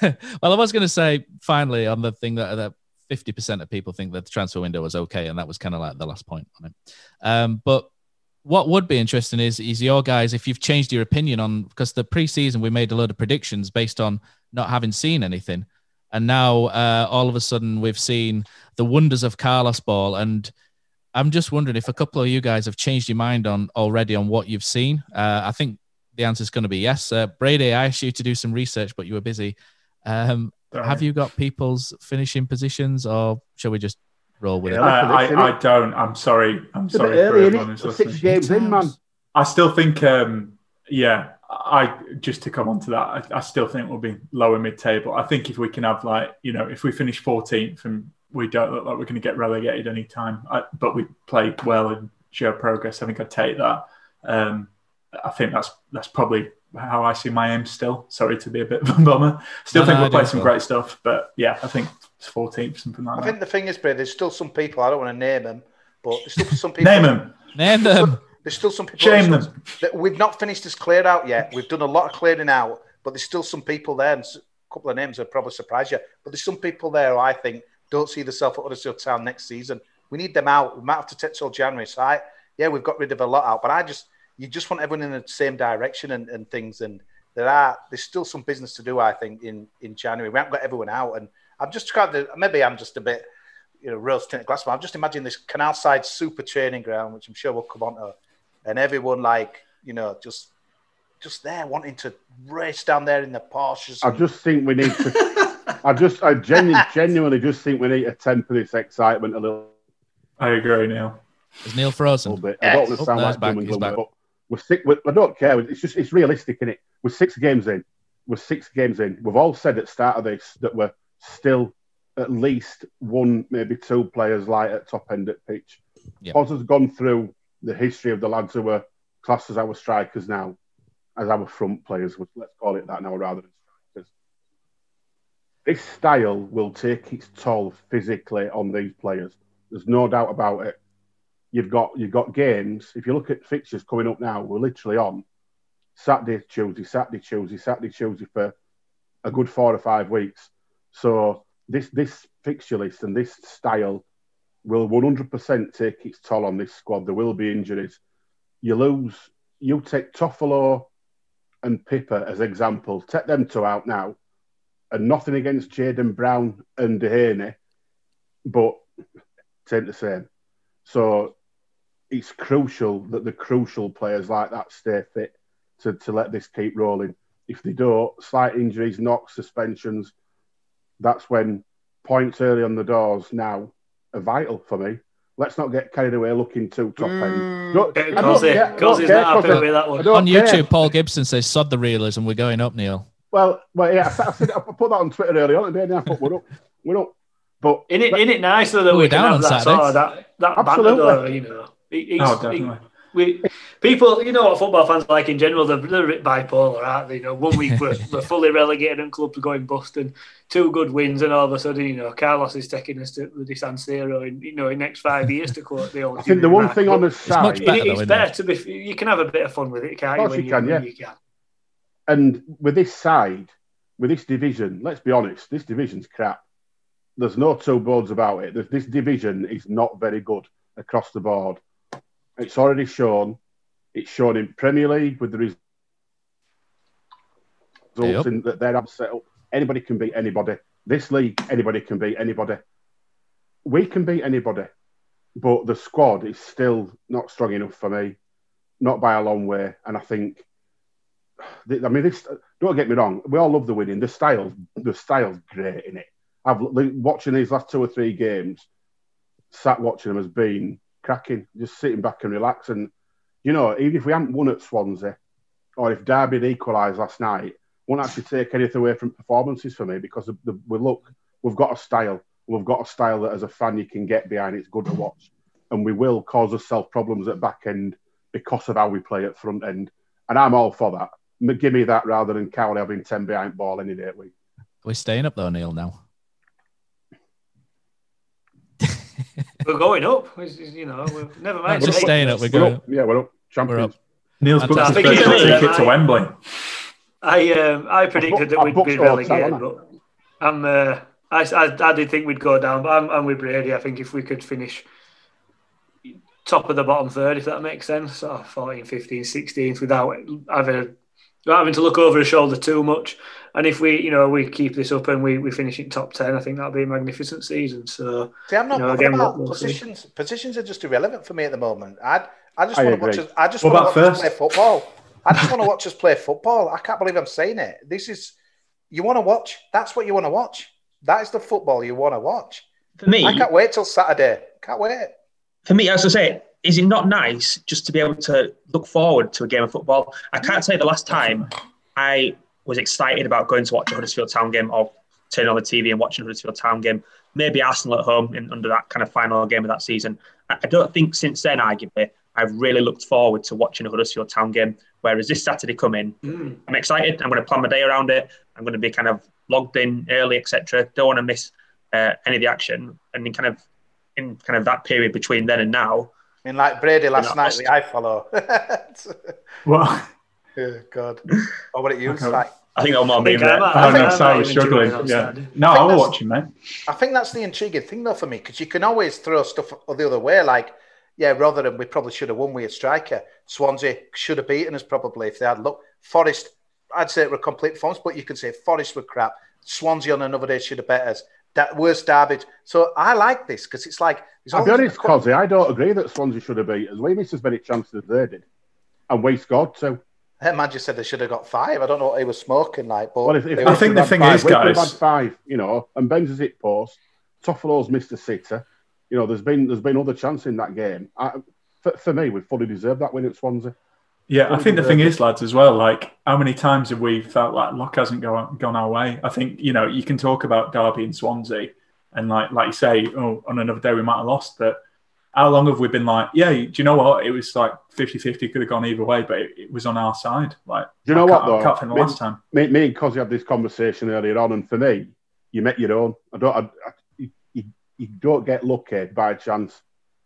mate. well, I was going to say finally on the thing that that. 50% of people think that the transfer window was okay, and that was kind of like the last point on it. Um, but what would be interesting is is your guys if you've changed your opinion on because the preseason we made a load of predictions based on not having seen anything, and now uh, all of a sudden we've seen the wonders of Carlos ball, and I'm just wondering if a couple of you guys have changed your mind on already on what you've seen. Uh, I think the answer is going to be yes. Uh, Brady, I asked you to do some research, but you were busy. Um, have you got people's finishing positions, or shall we just roll with yeah, it. I, I, I, don't. I'm sorry. I'm it's sorry for everyone who's listening. Six games in, man. I still think, um, yeah, I just to come on to that, I, I still think we'll be lower mid table. I think if we can have like, you know, if we finish 14th and we don't look like we're going to get relegated anytime, I, but we play well and show progress, I think I'd take that. Um, I think that's that's probably how I see my aim still. Sorry to be a bit of a bummer. Still no, think no, we'll play some great stuff, but yeah, I think it's 14th, something like I that. I think the thing is, Brad, there's still some people, I don't want to name them, but there's still some people. name them. Name them. There's still some people. Shame them. That we've not finished this cleared out yet. We've done a lot of clearing out, but there's still some people there, and a couple of names will probably surprise you. But there's some people there who I think don't see themselves at Huddersfield Town next season. We need them out. We might have to take till January. So I, yeah, we've got rid of a lot out, but I just, you just want everyone in the same direction and, and things. And there are, there's still some business to do, I think, in, in January. We haven't got everyone out. And I'm just trying to, maybe I'm just a bit, you know, rose tinted glass, but I'm just imagining this canal side super training ground, which I'm sure we'll come on to, and everyone like, you know, just just there wanting to race down there in the Porsches. I just think we need to. I just, I genuinely, genuinely just think we need to temper this excitement a little. I agree, Neil. Is Neil frozen? A little bit. I don't want to sound oh, like back, doom and but we're sick. We're, I don't care. It's just, it's realistic, in it? We're six games in. We're six games in. We've all said at the start of this that we're still at least one, maybe two players light at top end at pitch. Yep. Oz has gone through the history of the lads who were classed as our strikers now, as our front players, let's call it that now rather than strikers. This style will take its toll physically on these players. There's no doubt about it. you've got you've got games. If you look at fixtures coming up now, we're literally on Saturday, Tuesday, Saturday, Tuesday, Saturday, Tuesday for a good four or five weeks. So this this fixture list and this style will 100% take its toll on this squad. There will be injuries. You lose. You take Toffolo and Pipa as examples. Take them two out now, and nothing against Jaden Brown and Duhaney, but it ain't the same. So it's crucial that the crucial players like that stay fit to, to let this keep rolling. If they don't, slight injuries, knocks, suspensions, that's when points early on the doors now are vital for me. Let's not get carried away looking too top end. Mm. Don't- I don't Cosy, care- don't care, not happy with that one. I don't On care. YouTube, Paul Gibson says, "Sod the realism. We're going up, Neil." Well, well, yeah, I, said- I, said, I put that on Twitter earlier on today, and I thought we're up, we're up. But In it, in it nice though that We're we can down have on that Saturday. sort of that that banter Absolutely. though, you know. It- it's- Oh, definitely. it- we people, you know what football fans are like in general. They're, they're a bit bipolar, aren't they? You know, one week we're, we're fully relegated and clubs are going bust, and two good wins, and all of a sudden, you know, Carlos is taking us to the San Siro in you know in next five years to quote the old. I think the one Mack. thing on the side, much better, it- it's isn't better to be. You can have a bit of fun with it, can't Of course when you can, when yeah. you can. and with this side, with this division, let's be honest, this division's crap. There's no two boards about it. This- This division is not very good across the board. It's already shown. It's shown in Premier League with the res- results Yep. in, that they're set up. Anybody can beat anybody. This league, anybody can beat anybody. We can beat anybody, but the squad is still not strong enough for me, not by a long way. And I think I mean, this. Don't get me wrong. We all love the winning. The style, the style's great in it. I've watching these last two or three games. Sat watching them has been cracking. Just sitting back and relax. You know, even if we hadn't won at Swansea, or if Derby had equalised last night, won't actually take anything away from performances for me because the, the, we look, we've got a style. We've got a style that as a fan you can get behind. It's good to watch, and we will cause ourselves problems at back end because of how we play at front end. And I'm all for that. Give me that rather than Cowley having 10 behind ball any day the week. We're staying up though, Neil. Now. We're going up. It's- it's, You know, we're, never mind. We're saying staying this. up. We're We're going up. Yeah, we're up. Champions. We're up. Neil's And booked I his think first it's ever a- ticket to I- Wembley. I um, I predicted that we'd be all the time, relegated, but I'm uh, I, I I did think we'd go down, but I'm, I'm with Brady. I think if we could finish top of the bottom third, if that makes sense, sort of 14, 15, 16th, without having without having to look over a shoulder too much. And if we, you know, we keep this up and we, we finish in top ten, I think that'll be a magnificent season. So See, I'm not you know, again, about we'll- we'll see. positions. Positions are just irrelevant for me at the moment. I I just want to watch. Us, I just want to about watch us play football. I just want to watch us play football. I can't believe I'm saying it. This is you want to watch. That's what you want to watch. That is the football you want to watch. For me, I can't wait till Saturday. Can't wait. for me, as I say, is it not nice just to be able to look forward to a game of football? I can't say the last time I was excited about going to watch a Huddersfield Town game or turning on the TV and watching a Huddersfield Town game. Maybe Arsenal at home in, under that kind of final game of that season. I, I don't think since then, arguably, I've really looked forward to watching a Huddersfield Town game. Whereas this Saturday coming, I'm excited. I'm going to plan my day around it. I'm going to be kind of logged in early, etc. Don't want to miss uh, any of the action. And in kind of in kind of that period between then and now, I mean, like Brady last not night, lost. the iFollow. Well, oh, God. Or what it used Okay. like. I think Omar I think being there. might- oh I no, might sorry, I was even struggling. Yeah. No, I think I will that's- watch him, mate. I think that's the intriguing thing, though, for me, because you can always throw stuff the other way. Like, yeah, rather than we probably should have won with a striker. Swansea should have beaten us probably if they had look. Forest, I'd say it were complete performance, but you can say Forest were crap. Swansea on another day should have bet us. That worst Derby. So I like this because it's like. there's I'll be honest, Cosy, I don't agree that Swansea should have beat us. We missed as many chances as they did. And we scored two. That man just said they should have got five. I don't know what he was smoking like, but Well, if, if they we were- I think the thing had is, we've guys- had five, you know, and Ben's has hit post. Toffolo's missed a sitter. You know, there's been there's been other chances in that game. I, for, for me, we fully deserved that win at Swansea. Yeah, I think the thing you- is, lads, as well. Like, how many times have we felt like luck hasn't gone gone our way? I think you know you can talk about Derby and Swansea, and like like you say, oh, on another day we might have lost. But how long have we been like, yeah, do you know what? It was like 50-50, could have gone either way, but it, it was on our side. Like, Do you know I what, can't- though? I can't the Me- last time. Me, me and Cosy had this conversation earlier on, and for me, you make your own. I don't. I, I, you, you- you don't get lucky by chance.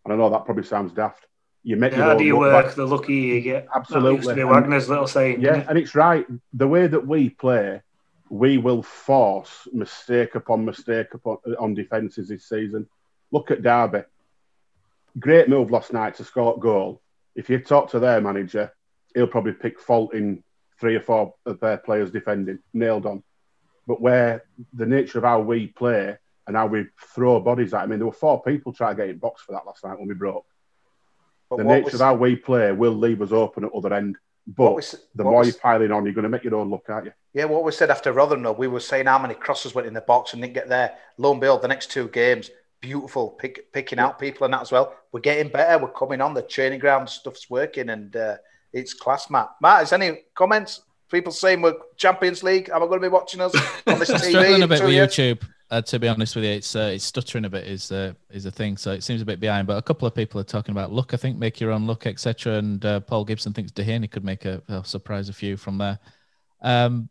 and I know that probably sounds daft. You make The your harder own you look work, like- the luckier you get. That used Absolutely. to be And- Wagner's little saying. Yeah, it? and it's right. The way that we play, we will force mistake upon mistake upon on defences this season. Look at Derby. Great move last night to score a goal. If you talk to their manager, he'll probably pick fault in three or four of their players defending, nailed on. But where the nature of how we play and how we throw bodies at, I mean, there were four people trying to get in box for that last night when we broke. But the nature was- of how we play will leave us open at other end. But was- the more was- you're piling on, you're going to make your own look, aren't you? Yeah, what we said after Rotherham, though, we were saying how many crosses went in the box and didn't get there. Lo and behold, the next two games, beautiful, pick, picking out people and that as well. We're getting better. We're coming on. The training ground stuff's working and uh, it's class, Matt. Matt, is any comments? People saying we're Champions League. Am I going to be watching us on this TV? struggling a bit with years? YouTube. Uh, to be honest with you, it's uh, it's stuttering a bit is uh, is a thing, so it seems a bit behind. But a couple of people are talking about look, I think make your own look, etc. And uh, Paul Gibson thinks Duhaney could make a, a surprise a few from there. Um,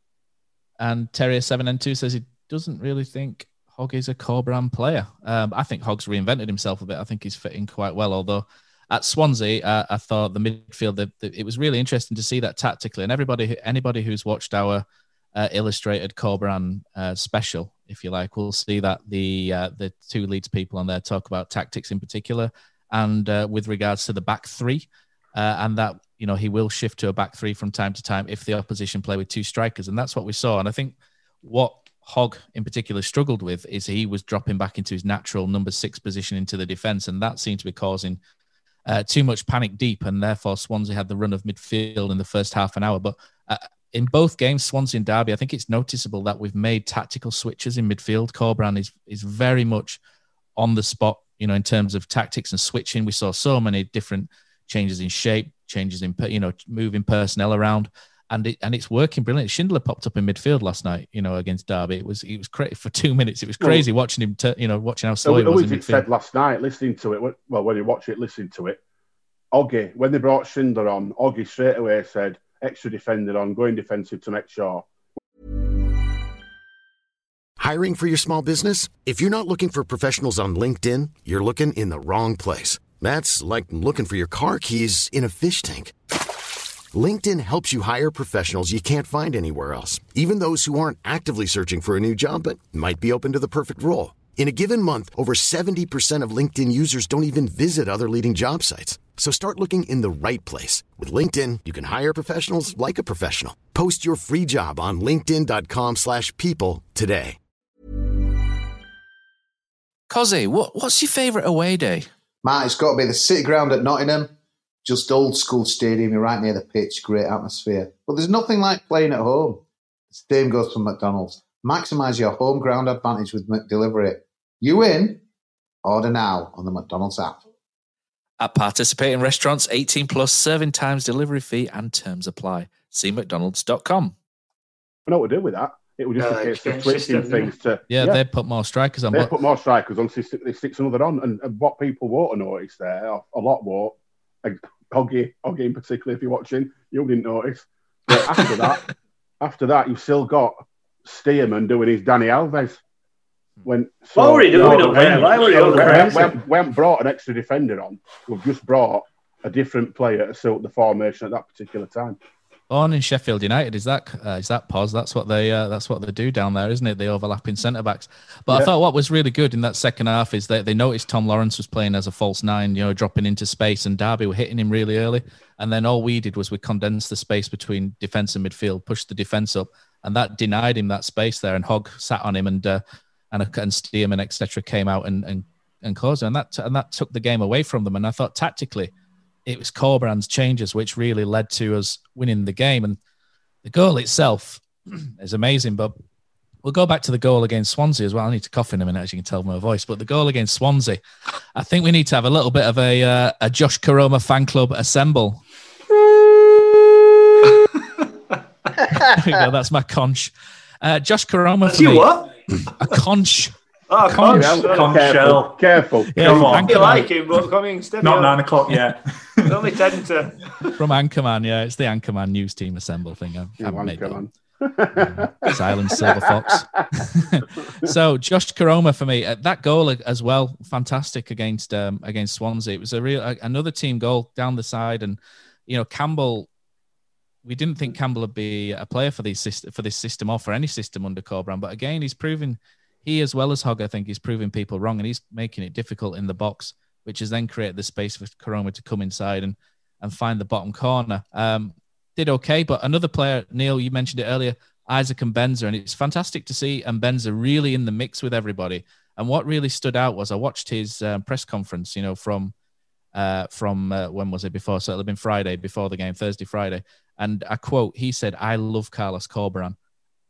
and Terrier seven and two says he doesn't really think Hogg is a core brand player. Um, I think Hogg's reinvented himself a bit. I think he's fitting quite well, although. At Swansea, uh, I thought the midfield. The, the, it was really interesting to see that tactically, and everybody, anybody who's watched our uh, illustrated Corberan uh, special, if you like, we'll see that the uh, the two Leeds people on there talk about tactics in particular, and uh, with regards to the back three, uh, and that you know he will shift to a back three from time to time if the opposition play with two strikers, and that's what we saw. And I think what Hogg in particular struggled with is he was dropping back into his natural number six position into the defence, and that seemed to be causing uh, too much panic deep, and therefore Swansea had the run of midfield in the first half an hour. But uh, in both games, Swansea and Derby, I think it's noticeable that we've made tactical switches in midfield. Corberan is is very much on the spot, you know, in terms of tactics and switching. We saw so many different changes in shape, changes in you know moving personnel around. And, it, and it's working brilliant. Schindler popped up in midfield last night, you know, against Derby. It was it was crazy for two minutes. It was Well- crazy watching him, t- you know, watching how slow So, he was as in it midfield. said last night, listening to it, well, when you watch it, listening to it, Oggy, when they brought Schindler on, Oggy straight away said, extra defender on, going defensive to make sure. Hiring for your small business? If you're not looking for professionals on LinkedIn, you're looking in the wrong place. That's like looking for your car keys in a fish tank. LinkedIn helps you hire professionals you can't find anywhere else, even those who aren't actively searching for a new job but might be open to the perfect role. In a given month, over 70% of LinkedIn users don't even visit other leading job sites. So start looking in the right place. With LinkedIn, you can hire professionals like a professional. Post your free job on linkedin.com/people slash people today. Cozzy, what, what's your favourite away day? Matt, it's got to be the City Ground at Nottingham. Just old school stadium, you're right near the pitch, great atmosphere. But there's nothing like playing at home. The same goes for McDonald's. Maximise your home ground advantage with McDelivery. You win. Order now on the McDonald's app. At participating restaurants, 18 plus serving times, delivery fee, and terms apply. See McDonald's.com. We know what to do with that. It was just Uh, a case switching things to. Yeah, they put more strikers on. They But put more strikers on, so they stick- they stick another on. And, and what people won't notice there, a lot won't, like Hoggy, Hoggy in particular, if you're watching, you didn't notice. But after that, after that, you've still got Stearman doing his Dani Alves. Hmm. When What were he doing up there? Why were he so up we there? haven't- we haven't brought an extra defender on. We've just brought a different player to suit the formation at that particular time. On in Sheffield United, is that uh, is that pause? That's what they uh, that's what they do down there, isn't it? The overlapping centre backs. But I thought what was really good in that second half is that they noticed Tom Lawrence was playing as a false nine, you know, dropping into space, and Derby were hitting him really early. And then all we did was we condensed the space between defence and midfield, pushed the defence up, and that denied him that space there. And Hogg sat on him, and uh, and and Stearman etc. came out and and and caused it. and that and that took the game away from them. And I thought tactically it was Corberan's changes which really led to us winning the game. And the goal itself is amazing, but we'll go back to the goal against Swansea as well. I need to cough in a minute, as you can tell from my voice. But the goal against Swansea, I think we need to have a little bit of a uh, a Josh Koroma fan club assemble. there we go. That's my conch. Uh, Josh for you what? A conch. Oh, Conch. conch. Conch Conch. shell. Careful. Yeah, Come on. You like him, but coming step Not up. nine o'clock yet. It's only ten to. From Anchorman, yeah, it's the Anchorman news team assemble thing. I've, Yeah, I've made that Anchorman. Silent silver fox. so Josh Koroma for me, uh, that goal as well, fantastic against um, against Swansea. It was a real uh, another team goal down the side, and you know Campbell. We didn't think Campbell would be a player for these for this system or for any system under Corberán, but again, he's proving he as well as Hogg, I think, is proving people wrong, and he's making it difficult in the box, which has then created the space for Koroma to come inside and and find the bottom corner. Um, did okay, but another player, Neil, you mentioned it earlier, Isaac Mbenza, and it's fantastic to see Mbenza really in the mix with everybody. And what really stood out was I watched his um, press conference, you know, from uh, from uh, when was it before? So it'll have been Friday before the game, Thursday, Friday. And I quote, he said, "I love Carlos Corberán,"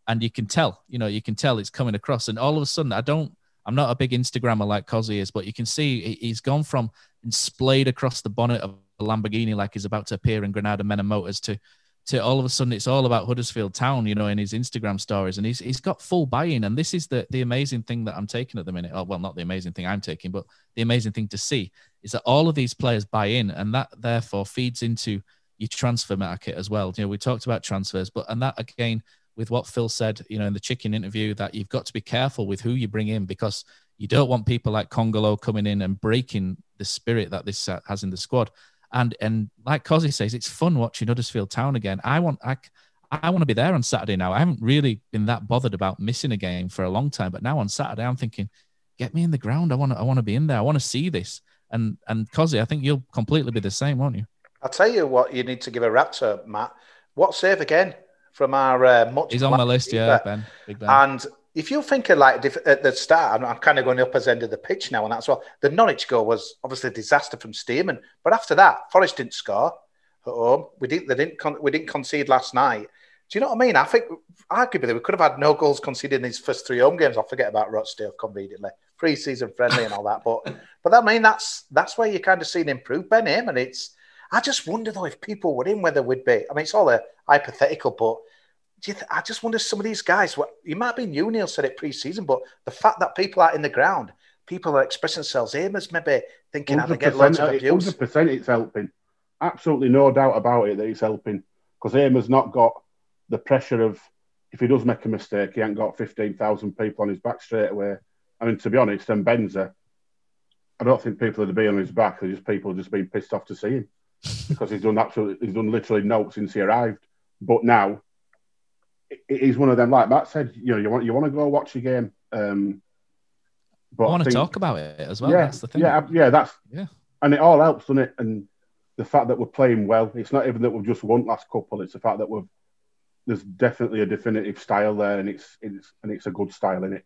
and you can tell, you know, you can tell it's coming across. And all of a sudden, I don't, I'm not a big Instagrammer like Cozzy is, but you can see he's gone from splayed across the bonnet of a Lamborghini like he's about to appear in Granada Men and Motors to to all of a sudden it's all about Huddersfield Town, you know, in his Instagram stories, and he's he's got full buy-in, and this is the the amazing thing that I'm taking at the minute. Oh, well, not the amazing thing I'm taking, but the amazing thing to see is that all of these players buy in, and that therefore feeds into your transfer market as well. You know, we talked about transfers, but and that again with what Phil said, you know, in the chicken interview, that you've got to be careful with who you bring in because you don't want people like Kongolo coming in and breaking the spirit that this uh, has in the squad. And and like Cozzy says, it's fun watching Huddersfield Town again. I want I, I want to be there on Saturday now. I haven't really been that bothered about missing a game for a long time, but now on Saturday I'm thinking, get me in the ground. I want to I want to be in there. I want to see this. And and Cozzy, I think you'll completely be the same, won't you? I'll tell you what you need to give a rap to, Matt. What save again from our uh, much? He's on my list, yeah, Ben. Big Ben. And if you're thinking like at the start, I'm, I'm, kind of going up as end of the pitch now, and that's well. The Norwich goal was obviously a disaster from Stearman, but after that, Forest didn't score at home. We didn't. They didn't. Con- we didn't concede last night. Do you know what I mean? I think arguably we could have had no goals conceded in these first three home games. I forget about Rochdale conveniently, pre-season friendly and all that. But but I mean that's that's where you kind of seen improve Ben Him, and it's. I just wonder though if people were in whether we'd be. I mean, it's all a hypothetical, but th- I just wonder some of these guys. What you might be new, Neil said it pre-season, but the fact that people are in the ground, people are expressing themselves. Amos maybe thinking how to get loads of abuse. Hundred percent, it's helping. Absolutely no doubt about it that it's helping because Amos not got the pressure of if he does make a mistake, he ain't got fifteen thousand people on his back straight away. I mean, to be honest, and Mbenza, I don't think people would be on his back. They're just people just being pissed off to see him because he's done absolutely, he's done literally no since he arrived. But now it is one of them. Like Matt said, you know, you want you want to go watch a game. Um, but I want I think, to talk about it as well. Yeah, that's the thing. Yeah, yeah, that's yeah, and it all helps, doesn't it? And the fact that we're playing well, it's not even that we've just won last couple. It's the fact that we've there's definitely a definitive style there, and it's it's and it's a good style in it.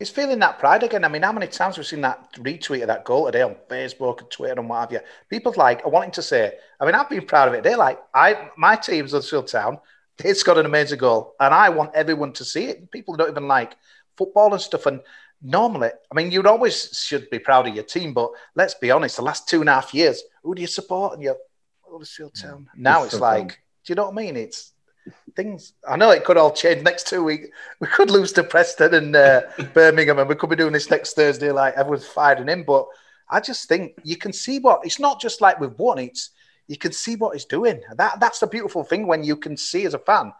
It's feeling that pride again. I mean, how many times we've seen that retweet of that goal today on Facebook and Twitter and what have you? People like are wanting to say. I mean, I've been proud of it. They're like, I my team's Huddersfield Town. It's got an amazing goal, and I want everyone to see it. People don't even like football and stuff. And normally, I mean, you'd always should be proud of your team, but let's be honest, the last two and a half years, who do you support? And you're oh, Huddersfield Town. Now it's, it's so like, do you know what I mean? It's things. I know it could all change next two weeks. We could lose to Preston and uh, Birmingham, and we could be doing this next Thursday, like everyone's firing in. But I just think you can see what it's not just like we've won. It's you can see what he's doing. That that's the beautiful thing when you can see as a fan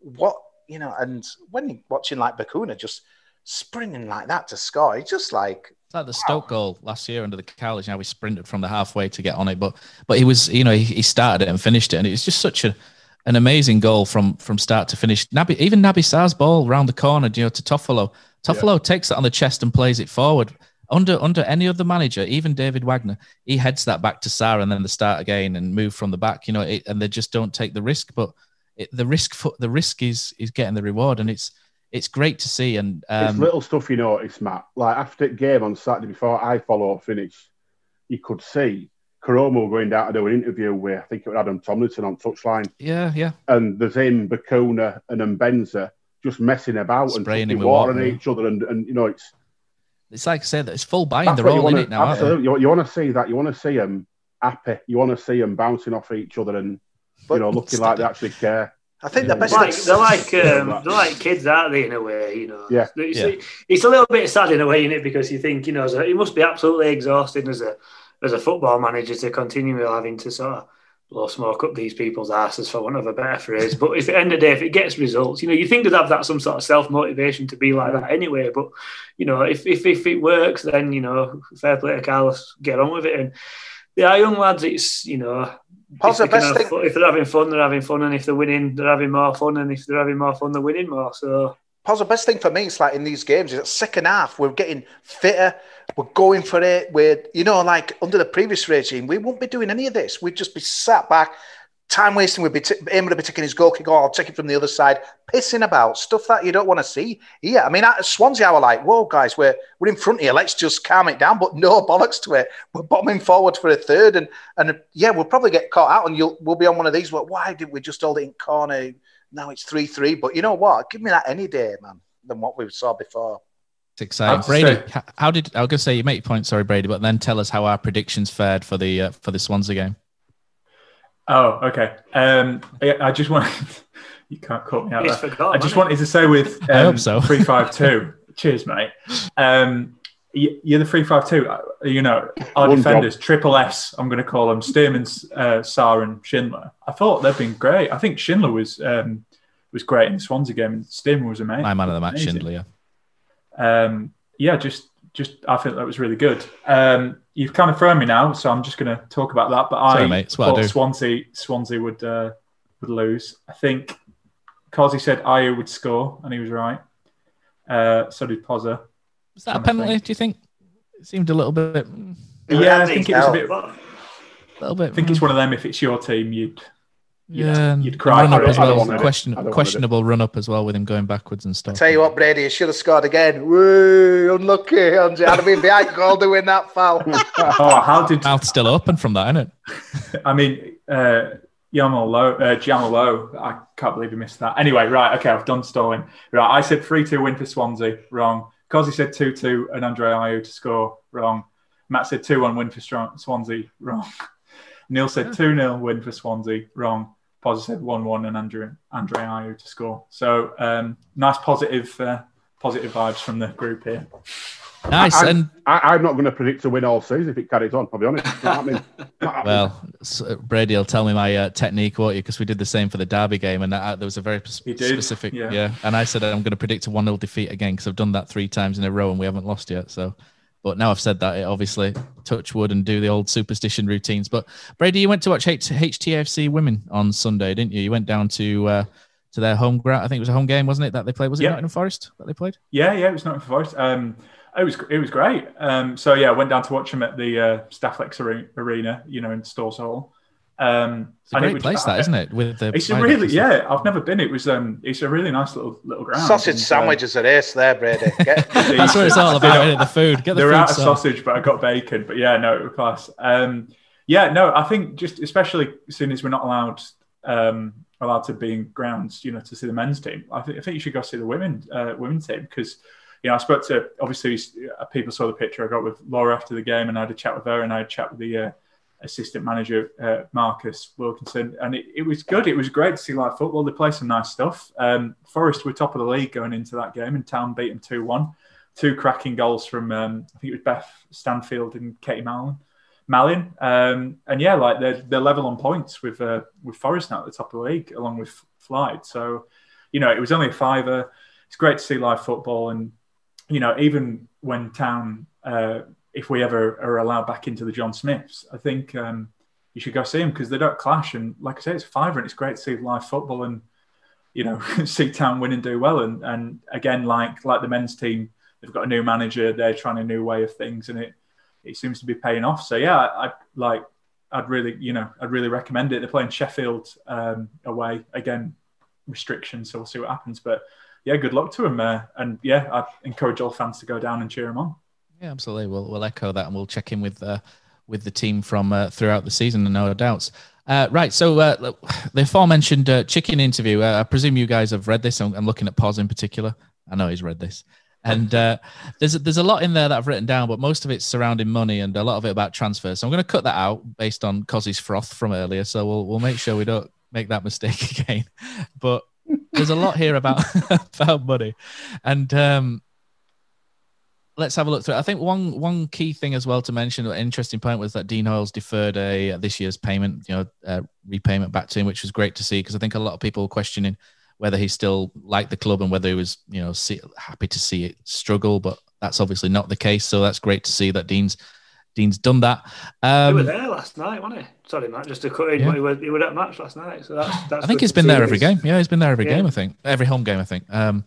what you know. And when you're watching like Bacuna just sprinting like that to score, it's just like it's like the Stoke goal last year under the college. Now we sprinted from the halfway to get on it, but but he was you know he, he started it and finished it, and it was just such a an amazing goal from from start to finish. Naby, even Naby Sarr's ball around the corner, you know, to Toffolo. Toffolo yeah. takes it on the chest and plays it forward under under any other manager, even David Wagner, he heads that back to Sarr and then the start again and move from the back. You know, it, and they just don't take the risk. But it, the risk for, the risk is is getting the reward, and it's it's great to see. And um, it's little stuff you notice, Matt. Like after the game on Saturday before I follow up finish, you could see Koroma going down to do an interview with I think it was Adam Tomlinson on touchline. Yeah, yeah. And there's him, Bacuna, and Mbenza just messing about Spraying and water on each other, and, and you know it's it's like I said, it's full buying. They're all in it now. Absolutely, you, you, want to see that. You want to see them happy. You want to see them bouncing off each other and but you know looking like they actually care. I think the best like, they're like um, they're like kids, aren't they? In a way, you know. Yeah. It's, yeah. it's a little bit sad in a way, in it, because you think you know it must be absolutely exhausting as a as a football manager to continue having to sort of blow smoke up these people's asses for want of a better phrase. But if at the end of the day, if it gets results, you know, you think they'd have that some sort of self motivation to be like that anyway. But you know, if, if if it works, then you know, fair play to Carlos, get on with it. And the yeah, young lads, it's you know. If, they have, if they're having fun, they're having fun, and if they're winning, they're having more fun, and if they're having more fun, they're winning more. So Pause. The best thing for me It's like in these games is that second half we're getting fitter, we're going for it. We're you know like under the previous regime we won't be doing any of this. We'd just be sat back, time wasting. We'd be t- aiming to be taking his goal kick. Oh, I'll take it from the other side, pissing about stuff that you don't want to see. Yeah, I mean at Swansea, I were like, whoa guys, we're we're in front here. Let's just calm it down. But no bollocks to it. We're bombing forward for a third, and and yeah, we'll probably get caught out, and you'll we'll be on one of these. Well, why did we just hold it in corner? Now it's 3 3. But you know what? Give me that any day, man, than what we saw before. It's exciting. Brady, say, how did I was going to say you make your point, sorry, Brady, but then tell us how our predictions fared for the uh, for the Swansea game. Oh, okay. Um, I just want you can't cut me out. I just wanted to say with um, I hope so. three five two. cheers, mate. Um, you're the three five two. Uh, you know our One defenders, job. triple S. I'm going to call them Stearman, uh, Sarr, and Schindler. I thought they've been great. I think Schindler was um, was great in the Swansea game, and Stearman was amazing. My man of the match, amazing. Schindler. Yeah. Um, yeah, just just I think that was really good. Um, you've kind of thrown me now, so I'm just going to talk about that. But Sorry, I mate, thought I Swansea Swansea would uh, would lose. I think Causey said Ayew would score, and he was right. Uh, so did Pozza. Was that a penalty? Do you think? It seemed a little bit. Yeah, I think it was a bit. A little bit. I think it's one of them. If it's your team, you'd yeah, know, you'd cry. Run up as well. Question, questionable run up as well with him going backwards and stuff. I tell you what, Brady, you should have scored again. Woo, unlucky. I'd have been behind goal doing that foul. oh, how did mouth still open from that, isn't it? I mean, uh, Yamal Lowe, uh, Jamal Lowe. I can't believe he missed that. Anyway, right, okay, I've done stalling. Right, I said three two win for Swansea. Wrong. Causey said two two and Andre Ayew to score. Wrong. Matt said two one win for Swansea. Wrong. Neil said 2 0 win for Swansea. Wrong. Positive 1 1 and Andre, Andre Ayew to score. So um, nice positive, uh, positive vibes from the group here. Nice. I, and I, am not going to predict a win all season if it carries on. I'll be honest. well, Brady will tell me my uh, technique, won't you? Because we did the same for the Derby game, and uh, there was a very specific. Yeah. yeah. And I said I'm going to predict a one 0 defeat again because I've done that three times in a row and we haven't lost yet. So but now I've said that, it obviously touch wood and do the old superstition routines. But Brady, you went to watch H- HTFC women on Sunday, didn't you? You went down to uh, to their home ground. I think it was a home game, wasn't it? That they played. Was it yeah. Nottingham Forest that they played? Yeah, yeah, it was Nottingham Forest. Um, it was it was great. Um, so yeah, I went down to watch them at the uh, Stafflex Arena, you know, in Storthes Hall. Um, it's a great it place, that isn't it? With the it's a really yeah. I've never been. It was um, it's a really nice little little ground. Sausage and, sandwiches uh, are ace there, Brady. Get, That's what it's all about. It, the food. Get the They're food out of sausage, but I got bacon. But yeah, no, it was class. Um, yeah, no, I think just especially as soon as we're not allowed um, allowed to be in grounds, you know, to see the men's team. I think I think you should go see the women uh, women's team because. You know, I spoke to obviously uh, people saw the picture I got with Laura after the game, and I had a chat with her, and I had a chat with the uh, assistant manager uh, Marcus Wilkinson, and it, it, was good. It was great to see live football. They play some nice stuff. Um, Forest were top of the league going into that game, and Town beat them two one. Two cracking goals from um, I think it was Beth Stanfield and Katie Malin. Malin, um, and yeah, like they're they're level on points with uh, with Forest now at the top of the league, along with Flight. So, you know, it was only a fiver. It's great to see live football, and you know, even when Town uh, if we ever are allowed back into the John Smiths, I think um, you should go see them because they don't clash. And like I say, it's five, and it's great to see live football and you know see Town win and do well. And and again, like like the men's team, they've got a new manager. They're trying a new way of things, and it it seems to be paying off. So yeah, I like. I'd really, you know, I'd really recommend it. They're playing Sheffield um, away again, restrictions, so we'll see what happens. But yeah, good luck to them. Uh, and yeah, I encourage all fans to go down and cheer them on. Yeah, absolutely. We'll we'll echo that, and we'll check in with uh, with the team from uh, throughout the season, and no doubts. Uh, right, so uh, the aforementioned uh, chicken interview. Uh, I presume you guys have read this. I'm, I'm, looking at Pause in particular. I know he's read this, and uh, there's there's a lot in there that I've written down, but most of it's surrounding money and a lot of it about transfers. So I'm going to cut that out based on Cozzy's froth from earlier. So we'll we'll make sure we don't make that mistake again. But there's a lot here about about money, and um, let's have a look through. it. I think one one key thing as well to mention, an interesting point was that Dean Hoyle's deferred a this year's payment, you know, uh, repayment back to him, which was great to see because I think a lot of people were questioning whether he still liked the club and whether he was, you know, see, happy to see it struggle, but that's obviously not the case. So that's great to see that Dean's Dean's done that. Um, he was there last night, wasn't he? Sorry, Matt, just to cut in. Yeah. He, was, he was at match last night, so that's. that's I think he's been there every game. Yeah, he's been there every Yeah. game. I think every home game. I think. Um,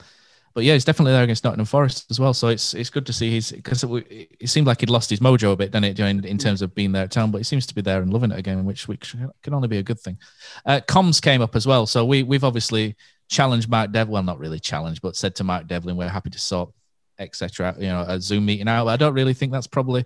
but yeah, he's definitely there against Nottingham Forest as well. So it's it's good to see he's because it, it seemed like he'd lost his mojo a bit, didn't it, in, in terms of being there at town. But he seems to be there and loving it again, which which can only be a good thing. Uh, comms came up as well, so we we've obviously challenged Mark Devlin. Well, not really challenged, but said to Mark Devlin, we're happy to sort etc. You know, a Zoom meeting out. I don't really think that's probably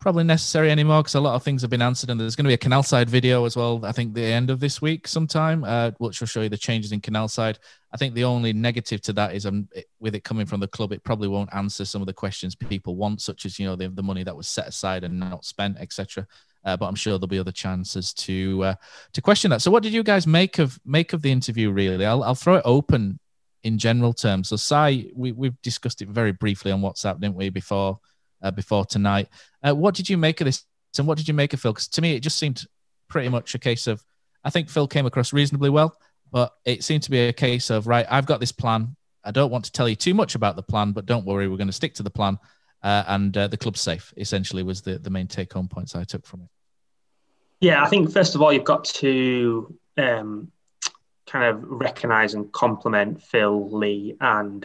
probably necessary anymore because a lot of things have been answered and there's going to be a canal side video as well i think the end of this week sometime uh, which will show you the changes in canal side. I think the only negative to that is um, it- with it coming from the club it probably won't answer some of the questions people want such as you know the, the money that was set aside and not spent etc uh, but i'm sure there'll be other chances to uh, to question that. So what did you guys make of make of the interview really? I'll, I'll throw it open in general terms. So Si we, we've discussed it very briefly on whatsapp didn't we before uh, before tonight. Uh, what did you make of this, and what did you make of Phil? Because to me, it just seemed pretty much a case of I think Phil came across reasonably well, but it seemed to be a case of right. I've got this plan. I don't want to tell you too much about the plan, but don't worry, we're going to stick to the plan, uh, and uh, the club's safe. Essentially, was the the main take home points I took from it. Yeah, I think first of all, you've got to um, kind of recognise and compliment Phil, Leigh, and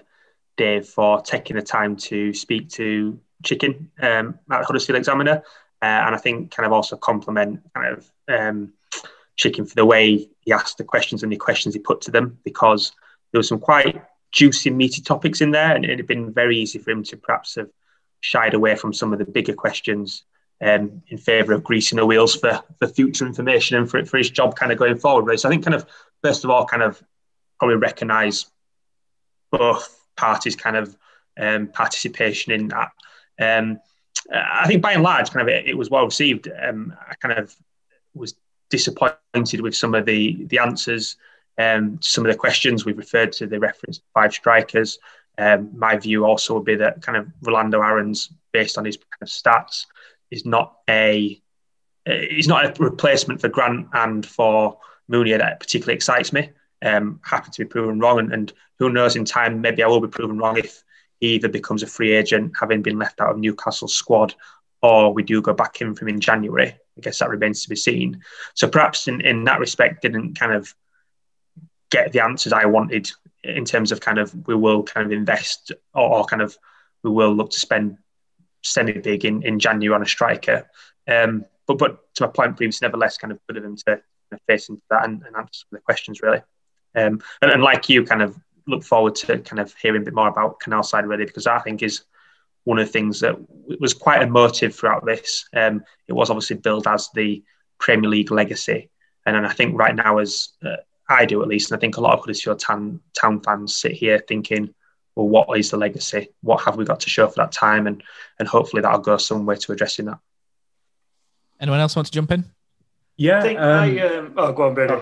Dave for taking the time to speak to Chicken um, at Huddersfield Examiner. Uh, and I think kind of also compliment kind of um, Chicken for the way he asked the questions and the questions he put to them because there were some quite juicy, meaty topics in there, and it had been very easy for him to perhaps have shied away from some of the bigger questions um, in favour of greasing the wheels for, for future information and for, for his job kind of going forward. So I think kind of first of all, kind of probably recognise both parties' kind of um, participation in that. Um, I think by and large, kind of it, it was well received. Um, I kind of was disappointed with some of the the answers, um, some of the questions. We've referred to the reference five strikers. Um, my view also would be that kind of Rolando Aarons, based on his kind of stats, is not a he's not a replacement for Grant and for Mounié that particularly excites me. Um, happy to be proven wrong, and, and who knows in time maybe I will be proven wrong if he either becomes a free agent, having been left out of Newcastle's squad, or we do go back in from in January. I guess that remains to be seen. So perhaps in, in that respect, didn't kind of get the answers I wanted in terms of kind of we will kind of invest or, or kind of we will look to spend semi big in, in January on a striker. Um, but but to my point previously, nevertheless, kind of good of him to face into that and, and answer the questions really. Um, and, and like you, kind of look forward to kind of hearing a bit more about Canal Side really because I think is one of the things that was quite emotive throughout this. Um, it was obviously billed as the Premier League legacy, and then I think right now, as uh, I do at least, and I think a lot of Huddersfield Town, town fans sit here thinking, well, what is the legacy? What have we got to show for that time? And and hopefully that'll go some way to addressing that. Anyone else want to jump in? Yeah. I think um, I, um, oh, go on, Brady.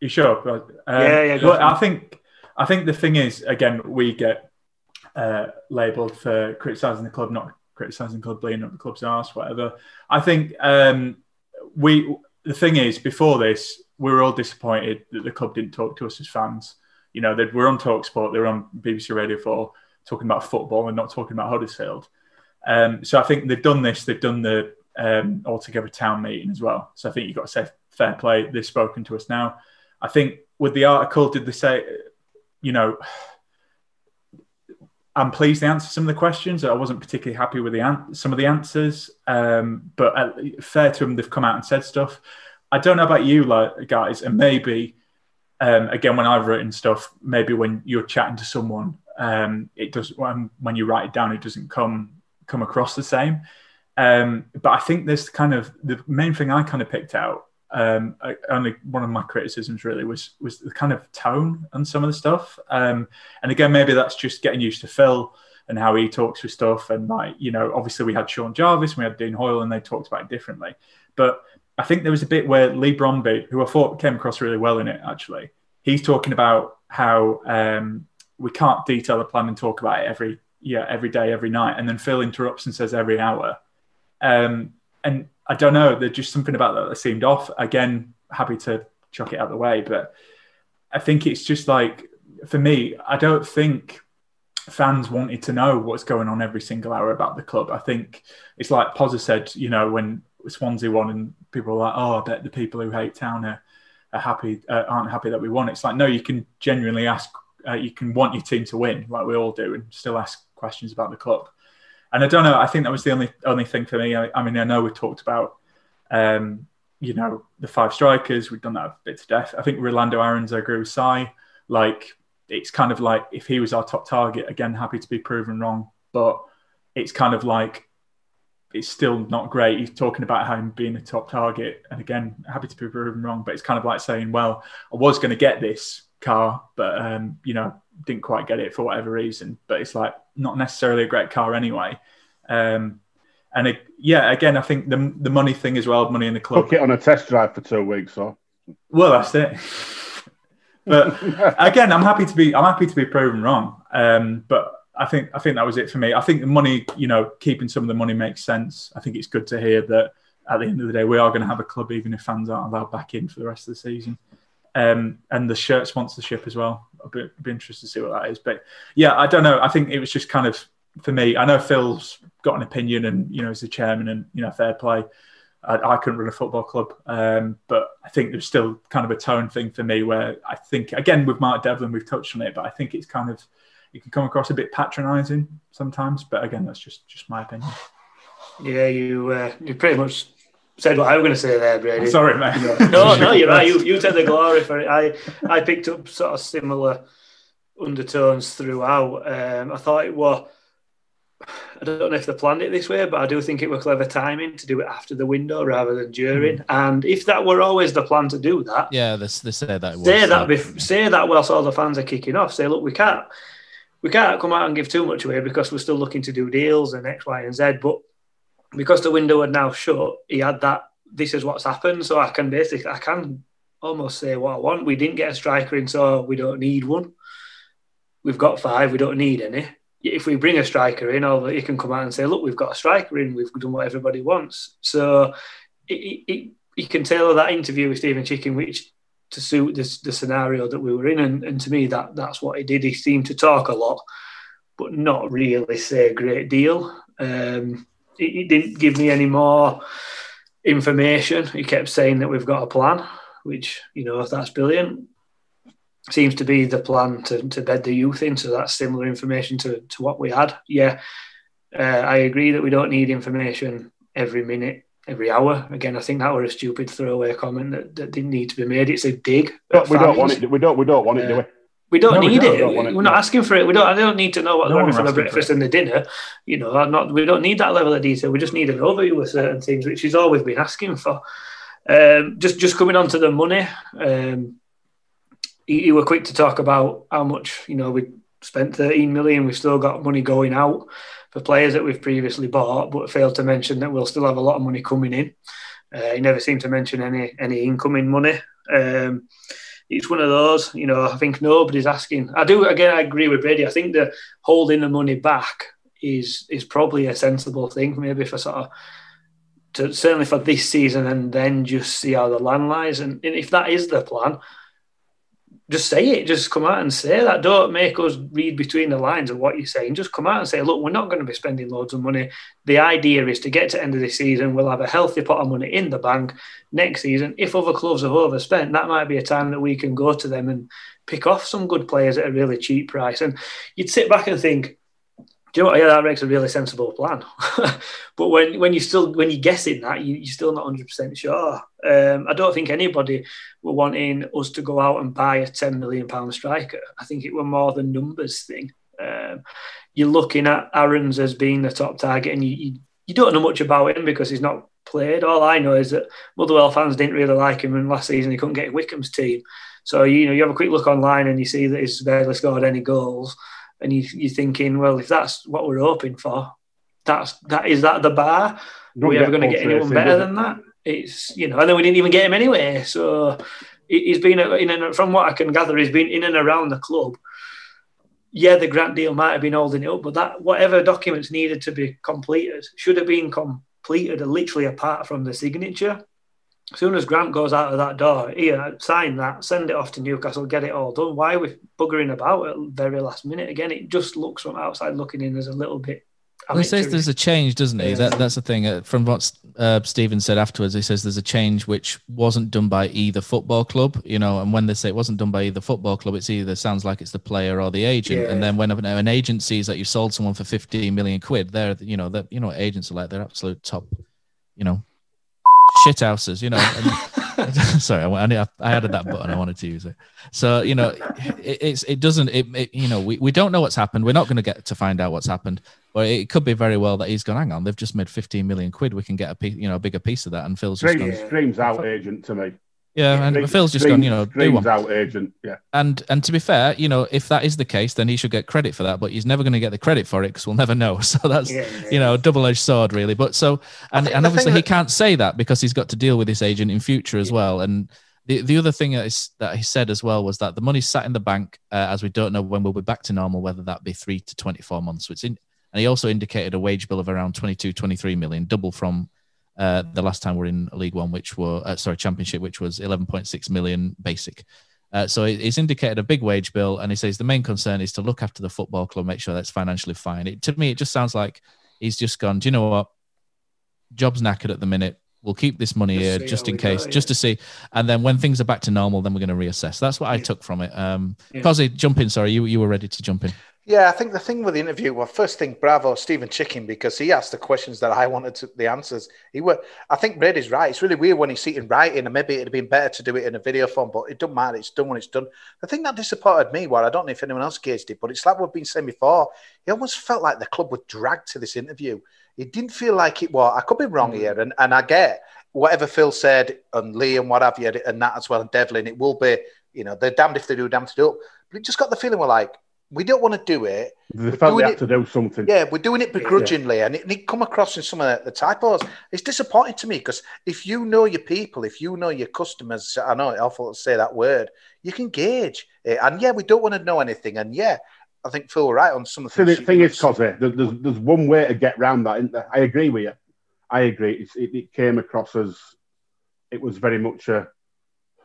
You sure? Um, Yeah, yeah, go Look, I think I think the thing is, again, we get uh, labelled for criticising the club, not criticising the club, bleeding up the club's arse, whatever. I think um, we. The thing is, before this, we were all disappointed that the club didn't talk to us as fans. You know, they were on Talksport, they were on BBC Radio 4 talking about football and not talking about Huddersfield. Um, so I think they've done this. They've done the um, altogether town meeting as well. So I think you've got to say fair play. They've spoken to us now. I think with the article, did they say, you know, I'm pleased to answer some of the questions. I wasn't particularly happy with the an- some of the answers, um, but uh, fair to them, they've come out and said stuff. I don't know about you, like, guys, and maybe um, again when I've written stuff, maybe when you're chatting to someone, um, it does when, when you write it down, it doesn't come come across the same. Um, but I think this kind of the main thing I kind of picked out. Um, I, only one of my criticisms really was was the kind of tone and some of the stuff. Um, and again, maybe that's just getting used to Phil and how he talks with stuff. And like you know, obviously we had Sean Jarvis, and we had Dean Hoyle, and they talked about it differently. But I think there was a bit where Leigh Bromby, who I thought came across really well in it, actually, he's talking about how um, we can't detail the plan and talk about it every yeah every day, every night, and then Phil interrupts and says every hour. Um, and I don't know, there's just something about that that seemed off. Again, happy to chuck it out the way, but I think it's just like for me, I don't think fans wanted to know what's going on every single hour about the club. I think it's like Pozza said, you know, when Swansea won and people were like, oh, I bet the people who hate Town are, are happy, uh, aren't happy that we won. It's like, no, you can genuinely ask, uh, you can want your team to win, like we all do, and still ask questions about the club. And I don't know, I think that was the only only thing for me. I, I mean, I know we talked about, um, you know, the five strikers. We've done that a bit to death. I think Rolando Aarons, agree with Si. Like, it's kind of like if he was our top target, again, happy to be proven wrong. But it's kind of like it's still not great. He's talking about him being a top target, and again, happy to be proven wrong. But it's kind of like saying, "Well, I was going to get this car, but um, you know, didn't quite get it for whatever reason." But it's like not necessarily a great car anyway. Um, and it, yeah, again, I think the the money thing as well, money in the club. Took it on a test drive for two weeks, so. Well, that's it. but again, I'm happy to be I'm happy to be proven wrong. Um, but I think I think that was it for me. I think the money, you know, keeping some of the money makes sense. I think it's good to hear that at the end of the day we are going to have a club, even if fans aren't allowed back in for the rest of the season. Um, and the shirt sponsorship as well. I'd be, be interested to see what that is. But yeah, I don't know. I think it was just kind of for me. I know Phil's got an opinion, and you know, as the chairman, and you know, fair play. I, I couldn't run a football club, um, but I think there's still kind of a tone thing for me where I think again with Mark Devlin we've touched on it, but I think it's kind of it can come across a bit patronising sometimes. But again, that's just just my opinion. Yeah, you uh, you pretty much said what I was going to say there, Brady. Sorry, mate. No, no, you're right. You you take the glory for it. I I picked up sort of similar undertones throughout. Um, I thought it was I don't know if they planned it this way, but I do think it was clever timing to do it after the window rather than during. Mm. And if that were always the plan to do that, yeah, they, they say that. Say was, that. Bef- say that whilst all the fans are kicking off. Say, look, we can't, we can't come out and give too much away because we're still looking to do deals and X, Y, and Z. But because the window had now shut, he had that. This is what's happened, so I can basically, I can almost say what I want. We didn't get a striker in, so we don't need one. We've got five. We don't need any if we bring a striker in, or he can come out and say, look, we've got a striker in, we've done what everybody wants. So you can tailor that interview with Stephen Chicken, which to suit this, the scenario that we were in. And, and to me, that that's what he did. He seemed to talk a lot, but not really say a great deal. Um, he, he didn't give me any more information. He kept saying that we've got a plan, which, you know, if that's brilliant seems to be the plan to, to bed the youth in. So that's similar information to, to what we had. Yeah, uh, I agree that we don't need information every minute, every hour. Again, I think that was a stupid throwaway comment that, that didn't need to be made. It's a dig. But we don't want it. We don't. We don't want it, do we? We don't no, need we don't, it. Don't it. We're not asking for it. We don't. I don't need to know what no for the breakfast and the dinner. You know, I'm not. We don't need that level of detail. We just need an overview of certain things, which he's always been asking for. Um, just, just coming on to the money. Um, you were quick to talk about how much you know we spent 13 million. We've still got money going out for players that we've previously bought, but failed to mention that we'll still have a lot of money coming in. Uh, he never seemed to mention any any incoming money. Um, it's one of those, you know. I think nobody's asking. I do again. I agree with Brady. I think the holding the money back is is probably a sensible thing, maybe for sort of. To, certainly for this season, and then just see how the land lies. And, and if that is the plan, just say it. Just come out and say that. Don't make us read between the lines of what you're saying. Just come out and say, look, we're not going to be spending loads of money. The idea is to get to end of the season, we'll have a healthy pot of money in the bank next season. If other clubs have overspent, that might be a time that we can go to them and pick off some good players at a really cheap price. And you'd sit back and think, do you know what? Yeah, that makes a really sensible plan. but when when you still when you're guessing that, you, you're still not 100 percent sure. Um, I don't think anybody were wanting us to go out and buy a 10 million pound striker. I think it were more the numbers thing. Um, you're looking at Aarons as being the top target, and you, you, you don't know much about him because he's not played. All I know is that Motherwell fans didn't really like him, and last season he couldn't get Wycombe's team. So you know you have a quick look online and you see that he's barely scored any goals and you, you're thinking, well, if that's what we're hoping for, that's that is that the bar? Are we ever going to get anyone better than that? It's you know, and then we didn't even get him anyway. So he's been in and from what I can gather, he's been in and around the club. yeah, the grant deal might have been holding it up, but that whatever documents needed to be completed should have been completed literally apart from the signature. As soon as Grant goes out of that door, here, sign that, send it off to Newcastle, get it all done. Why are we buggering about at the very last minute? Again, it just looks from outside looking in as a little bit Well, he says there's a change, doesn't he? That that's the thing. Uh, from what uh, Stephen said afterwards, he says there's a change which wasn't done by either football club, you know. And when they say it wasn't done by either football club, it's either sounds like it's the player or the agent. Yeah. And then when an, an agent sees that you sold someone for 15 million quid, they're you know that you know agents are like they're absolute top, you know, shit houses, you know. And, sorry, I, I, I added that button. I wanted to use it. So you know, it, it's it doesn't it, it you know we, we don't know what's happened. We're not going to get to find out what's happened. But it could be very well that he's gone. Hang on, they've just made 15 million quid. We can get a piece, you know, a bigger piece of that. And Phil's just Screams, gone. screams out agent to me. Yeah, and Phil's just gone. You know, do screams one. out agent. Yeah. And and to be fair, you know, if that is the case, then he should get credit for that. But he's never going to get the credit for it because we'll never know. So that's Yeah, you know, double edged sword really. But so and think and obviously thing he can't say that because he's got to deal with this agent in future as well. And the the other thing that is that he said as well was that the money's sat in the bank uh, as we don't know when we'll be back to normal, whether that be three to twenty four months. So it's in. And he also indicated a wage bill of around 22, 23 million, double from uh, the last time we're in League One, which were uh, sorry Championship, which was 11.6 million basic. Uh, so it's indicated a big wage bill, and he says the main concern is to look after the football club, make sure that's financially fine. It, to me, it just sounds like he's just gone. Do you know what? Job's knackered at the minute. We'll keep this money Just here just in case, go, just to see. And then when things are back to normal, then we're going to reassess. That's what I took from it. Um, Yeah. Cosy, jump in. Sorry, you you were ready to jump in. Yeah, I think the thing with the interview, well, first thing, bravo, Stephen Chicken, because he asked the questions that I wanted to, the answers. He were, I think Brady's right. It's really weird when he's sitting writing, and maybe it'd have been better to do it in a video form, but it doesn't matter. It's done when it's done. The thing that disappointed me, well, I don't know if anyone else gauged it, but it's like we've been saying before. It almost felt like the club was dragged to this interview. It didn't feel like it was. I could be wrong hmm. here, and, and I get whatever Phil said, and Leigh and what have you, and that as well, and Devlin. It will be, you know, they're damned if they do, damned if they don't. But it just got the feeling we're like, we don't want to do it. They We're felt doing they had it- to do something. Yeah, we're doing it begrudgingly, and it, it come across in some of the, the typos. It's disappointing to me because if you know your people, if you know your customers, I know it's awful to say that word, you can gauge it. And yeah, we don't want to know anything. And yeah, I think Phil were right on some of the So the thing is, Cosy, there- there's, there's one way to get round that. Isn't there? I agree with you. I agree. It's, it, it came across as it was very much a,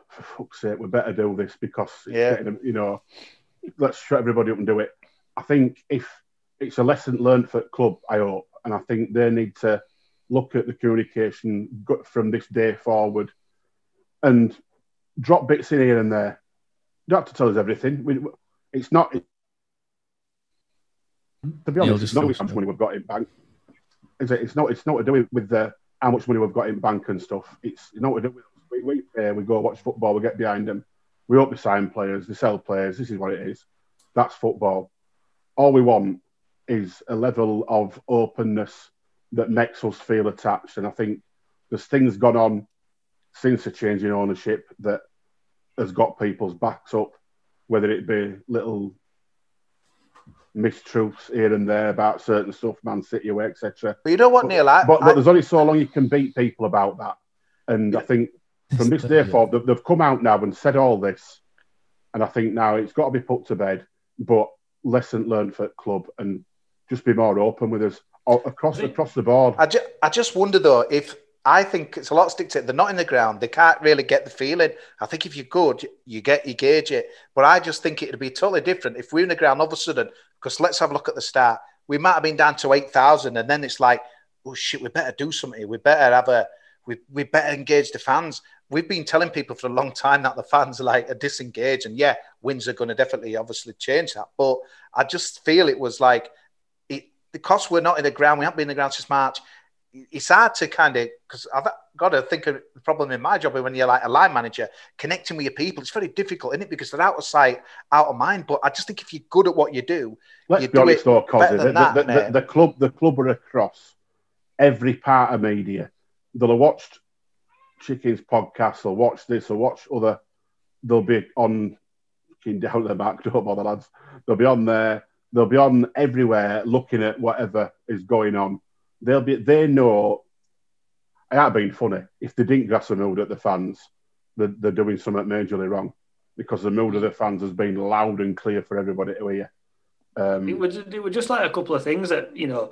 for fuck's sake, we better do this because, it's Yeah. getting, you know, let's shut everybody up and do it. I think if it's a lesson learned for club, I hope, and I think they need to look at the communication from this day forward and drop bits in here and there. You don't have to tell us everything. We, it's not. To be honest, it's not how much money we've got in bank. Is it? It's not. It's not to do with, with the how much money we've got in bank and stuff. It's not to do with. We we, uh, we go watch football. We get behind them. We hope they sign players. They sell players. This is what it is. That's football. All we want is a level of openness that makes us feel attached. And I think there's things gone on since the change in ownership that has got people's backs up, whether it be little mistruths here and there about certain stuff, Man City away, etc. But you know what, Neil? I, But, but I- there's only so long you can beat people about that. And I think from this day forward, they've, they've come out now and said all this. And I think now it's got to be put to bed. But lesson learned for the club and just be more open with us a- across across the board. I, ju- I just wonder though if I think it's a lot of stick to it. They're not in the ground. They can't really get the feeling. I think if you're good, you get you gauge it. But I just think it'd be totally different if we're in the ground all of a sudden. Because let's have a look at the start. We might have been down to eight thousand, and then it's like, oh shit, we better do something. We better have a we we better engage the fans. We've been telling people for a long time that the fans are like are disengaged, and yeah, wins are going to definitely obviously change that. But I just feel it was like it because we're not in the ground. We haven't been in the ground since March it's hard to kind of because I've got to think of the problem in my job when you're like a line manager connecting with your people. It's very difficult, isn't it? Because they're out of sight, out of mind. But I just think if you're good at what you do, Let's you be do honest, it though, Cosy, the, that. the, the, the club, the club are across every part of media. They'll have watched Chicken's podcast, they'll watch this, they'll watch other. They'll be on down the back, don't bother, lads. They'll be on there. They'll be on everywhere, looking at whatever is going on. They'll be. They know. I ain't being funny. If they didn't grass a mood at the fans, they're, they're doing something majorly wrong because the mood of the fans has been loud and clear for everybody to hear. Um, It was it was just like a couple of things that you know.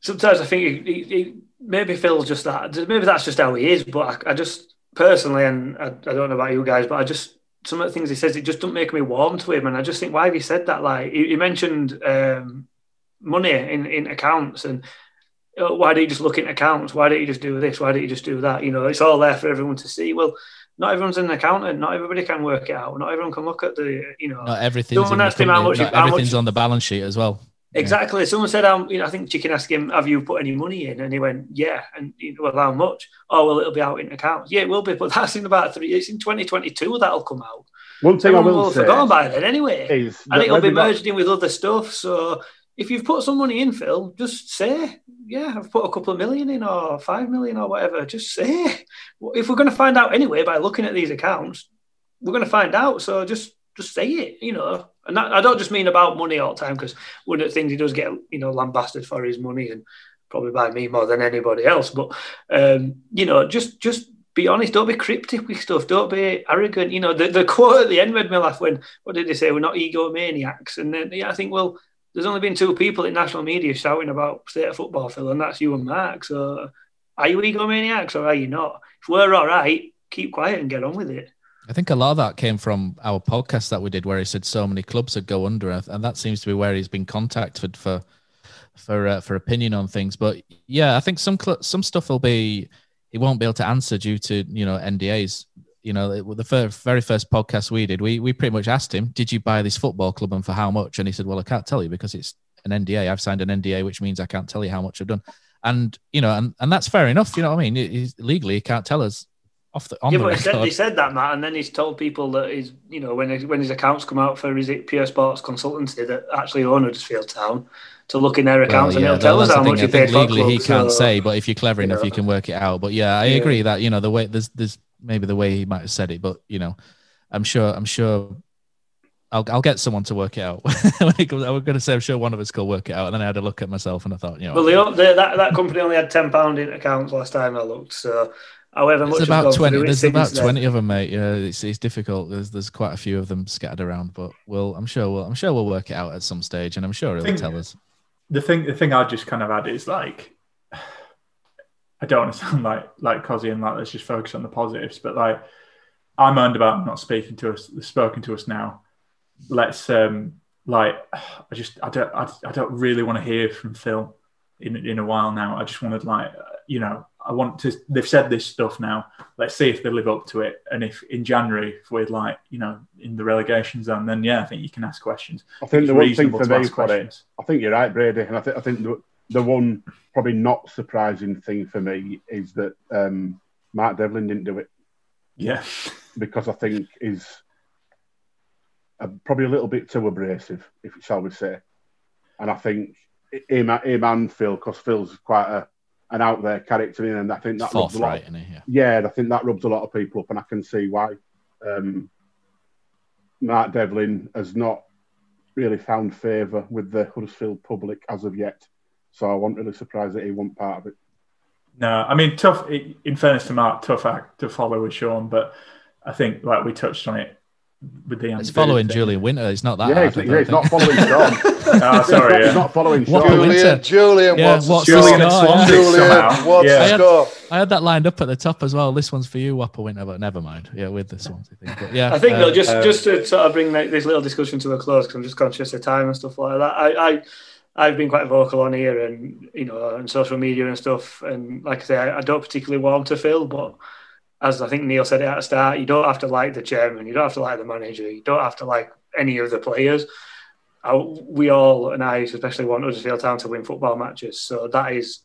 Sometimes I think he, he, he, maybe Phil's just that. Maybe that's just how he is. But I, I just personally, and I, I don't know about you guys, but I just some of the things he says it just don't make me warm to him. And I just think why have you said that? Like he, he mentioned um, money in in accounts and. uh, Why don't you just look in accounts? Why don't you just do this? Why don't you just do that? You know, it's all there for everyone to see. Well, not everyone's an accountant. Not everybody can work it out. Not everyone can look at the, you know, Not everything's, Someone in the him how company- much- not everything's much- on the balance sheet as well. Exactly. Someone said, um, you know, I think Chicken asked him, "Have you put any money in?" And he went, "Yeah." And you know, well, how much? Oh, well, it'll be out in accounts. Yeah, it will be, but that's in about three. It's in 2022 that'll come out. One thing I Everyone will will have say forgotten by then anyway, and it'll be merged in with other stuff. So if you've put some money in, Phil, just say, "Yeah, I've put a couple of million in, or five million, or whatever." Just say. If we're going to find out anyway by looking at these accounts, we're going to find out. So just just say it, you know. And that, I don't just mean about money all the time because one of the things he does get, you know, lambasted for his money and probably by me more than anybody else. But um, you know, just just be honest. Don't be cryptic with stuff. Don't be arrogant. You know, the, the quote at the end made me laugh when what did they say? We're not egomaniacs. And then yeah, I think well, there's only been two people in national media shouting about state of football, Phil, and that's you and Mark. So are you egomaniacs or are you not? If we're all right, keep quiet and get on with it. I think a lot of that came from our podcast that we did, where he said so many clubs would go under, and that seems to be where he's been contacted for for uh, for opinion on things. But yeah, I think some cl- some stuff will be he won't be able to answer due to you know NDAs. You know, it- the very first podcast we did, we we pretty much asked him, "Did you buy this football club and for how much?" And he said, "Well, I can't tell you because it's an NDA. I've signed an NDA, which means I can't tell you how much I've done." And you know, and, and that's fair enough. You know what I mean? He's, legally, he can't tell us off the on yeah, the but he said, he said that, Matt, and then he's told people that he's, you know, when his, when his accounts come out for his Pure Sports Consultancy that actually own Huddersfield Town to look in their accounts and he'll tell well, us how much I paid think for legally he can't so- say, but if you're clever you enough, know. you can work it out. But yeah, I Yeah. agree that you know the way there's there's maybe the way he might have said it, but you know, I'm sure I'm sure I'll I'll get someone to work it out. It I was going to say I'm sure one of us could work it out, and then I had a look at myself and I thought, you know, Well, they, they, that that company only had ten pound in accounts last time I looked. So, however much there's has about gone twenty. There's about then. twenty of them, mate. Yeah, it's it's difficult. There's there's quite a few of them scattered around, but we'll I'm sure we'll I'm sure we'll work it out at some stage, and I'm sure he'll tell us. the thing the thing I just kind of add is like I don't want to sound like like Cozzy and like let's just focus on the positives, but like I'm earned about not speaking to us, spoken to us now. Let's um like I just I don't I, I don't really want to hear from Phil in in a while now. I just wanted like you know I want to they've said this stuff now. Let's see if they live up to it, and if in January if we're like you know in the relegation zone, then yeah, I think you can ask questions. I think It's the one thing for me, ask for it, questions. I think you're right, Brady, and I think I think the, the one probably not surprising thing for me is that um, Mark Devlin didn't do it. Yeah, because I think is probably a little bit too abrasive, if shall we say. And I think him, him and Phil, because Phil's quite a an out there character, in, and I think that rubs a lot. Forthright, isn't? Yeah. Yeah, and I think that rubs a lot of people up, and I can see why. Um, Mark Devlin has not really found favour with the Huddersfield public as of yet, so I wasn't really surprised that he wasn't part of it. No, I mean, tough. In fairness to Mark, tough act to follow with Sean, but I think like we touched on it with the. It's following Julian Winter. It's not that. Yeah, hard, it's, yeah, don't it's not following Sean. oh, sorry, He's yeah. not following What Sean. a winter. Julian, Yeah, what's what's the the Julian score? and Swansea Julian, somehow. what's Yeah. the I had, score? I had that lined up at the top as well. This one's for you, Whopper Winter, but never mind. Yeah, with the Swansea thing. But yeah, I think uh, though, just um, just to sort of bring this little discussion to a close, because I'm just conscious of time and stuff like that. I, I I've been quite vocal on here and you know on social media and stuff. And like I say, I, I don't particularly warm to Phil, but as I think Neil said at the start, you don't have to like the chairman, you don't have to like the manager, you don't have to like any of the players. I, we all, and I especially want Huddersfield Town to win football matches. So that is,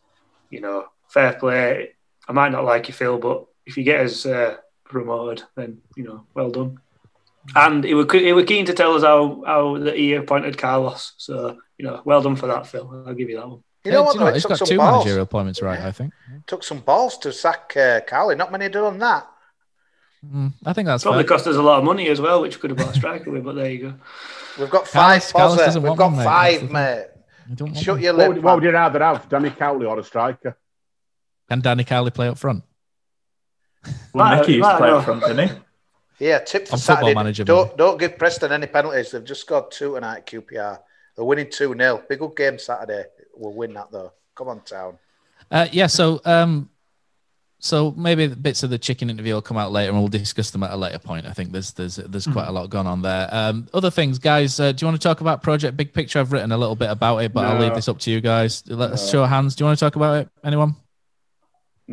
you know, fair play. I might not like you, Phil, but if you get us uh, promoted, then you know, well done. And he was he was keen to tell us how how that he appointed Carlos. So you know, well done for that, Phil. I'll give you that one. You know yeah, what? do though? It he's got two balls. managerial appointments right, I think. Took some balls to sack uh, Carly. Not many done that. Mm, I think that's Probably fair. cost us a lot of money as well, which could have bought a striker with. But there you go. We've got five. Carlos Pozza. doesn't We've want got one, mate. Five, thing. mate. You don't want Shut your What lip. would, what would man. you rather have, Danny Cowley or a striker? Can Danny Cowley play up front? Well, Right, Nicky used to right, play up front, didn't he? Yeah, tip for On Football Saturday. Manager, don't maybe. don't give Preston any penalties. They've just scored two tonight. QPR. They're winning 2 0. Big good game Saturday. We'll win that though. Come on, town. Uh, yeah, so um, so maybe the bits of the chicken interview will come out later, and we'll discuss them at a later point. I think there's there's there's quite a lot going on there. Um, other things, guys. Uh, do you want to talk about Project Big Picture? I've written a little bit about it, but I'll leave this up to you guys. Let's No. show of hands. Do you want to talk about it? Anyone?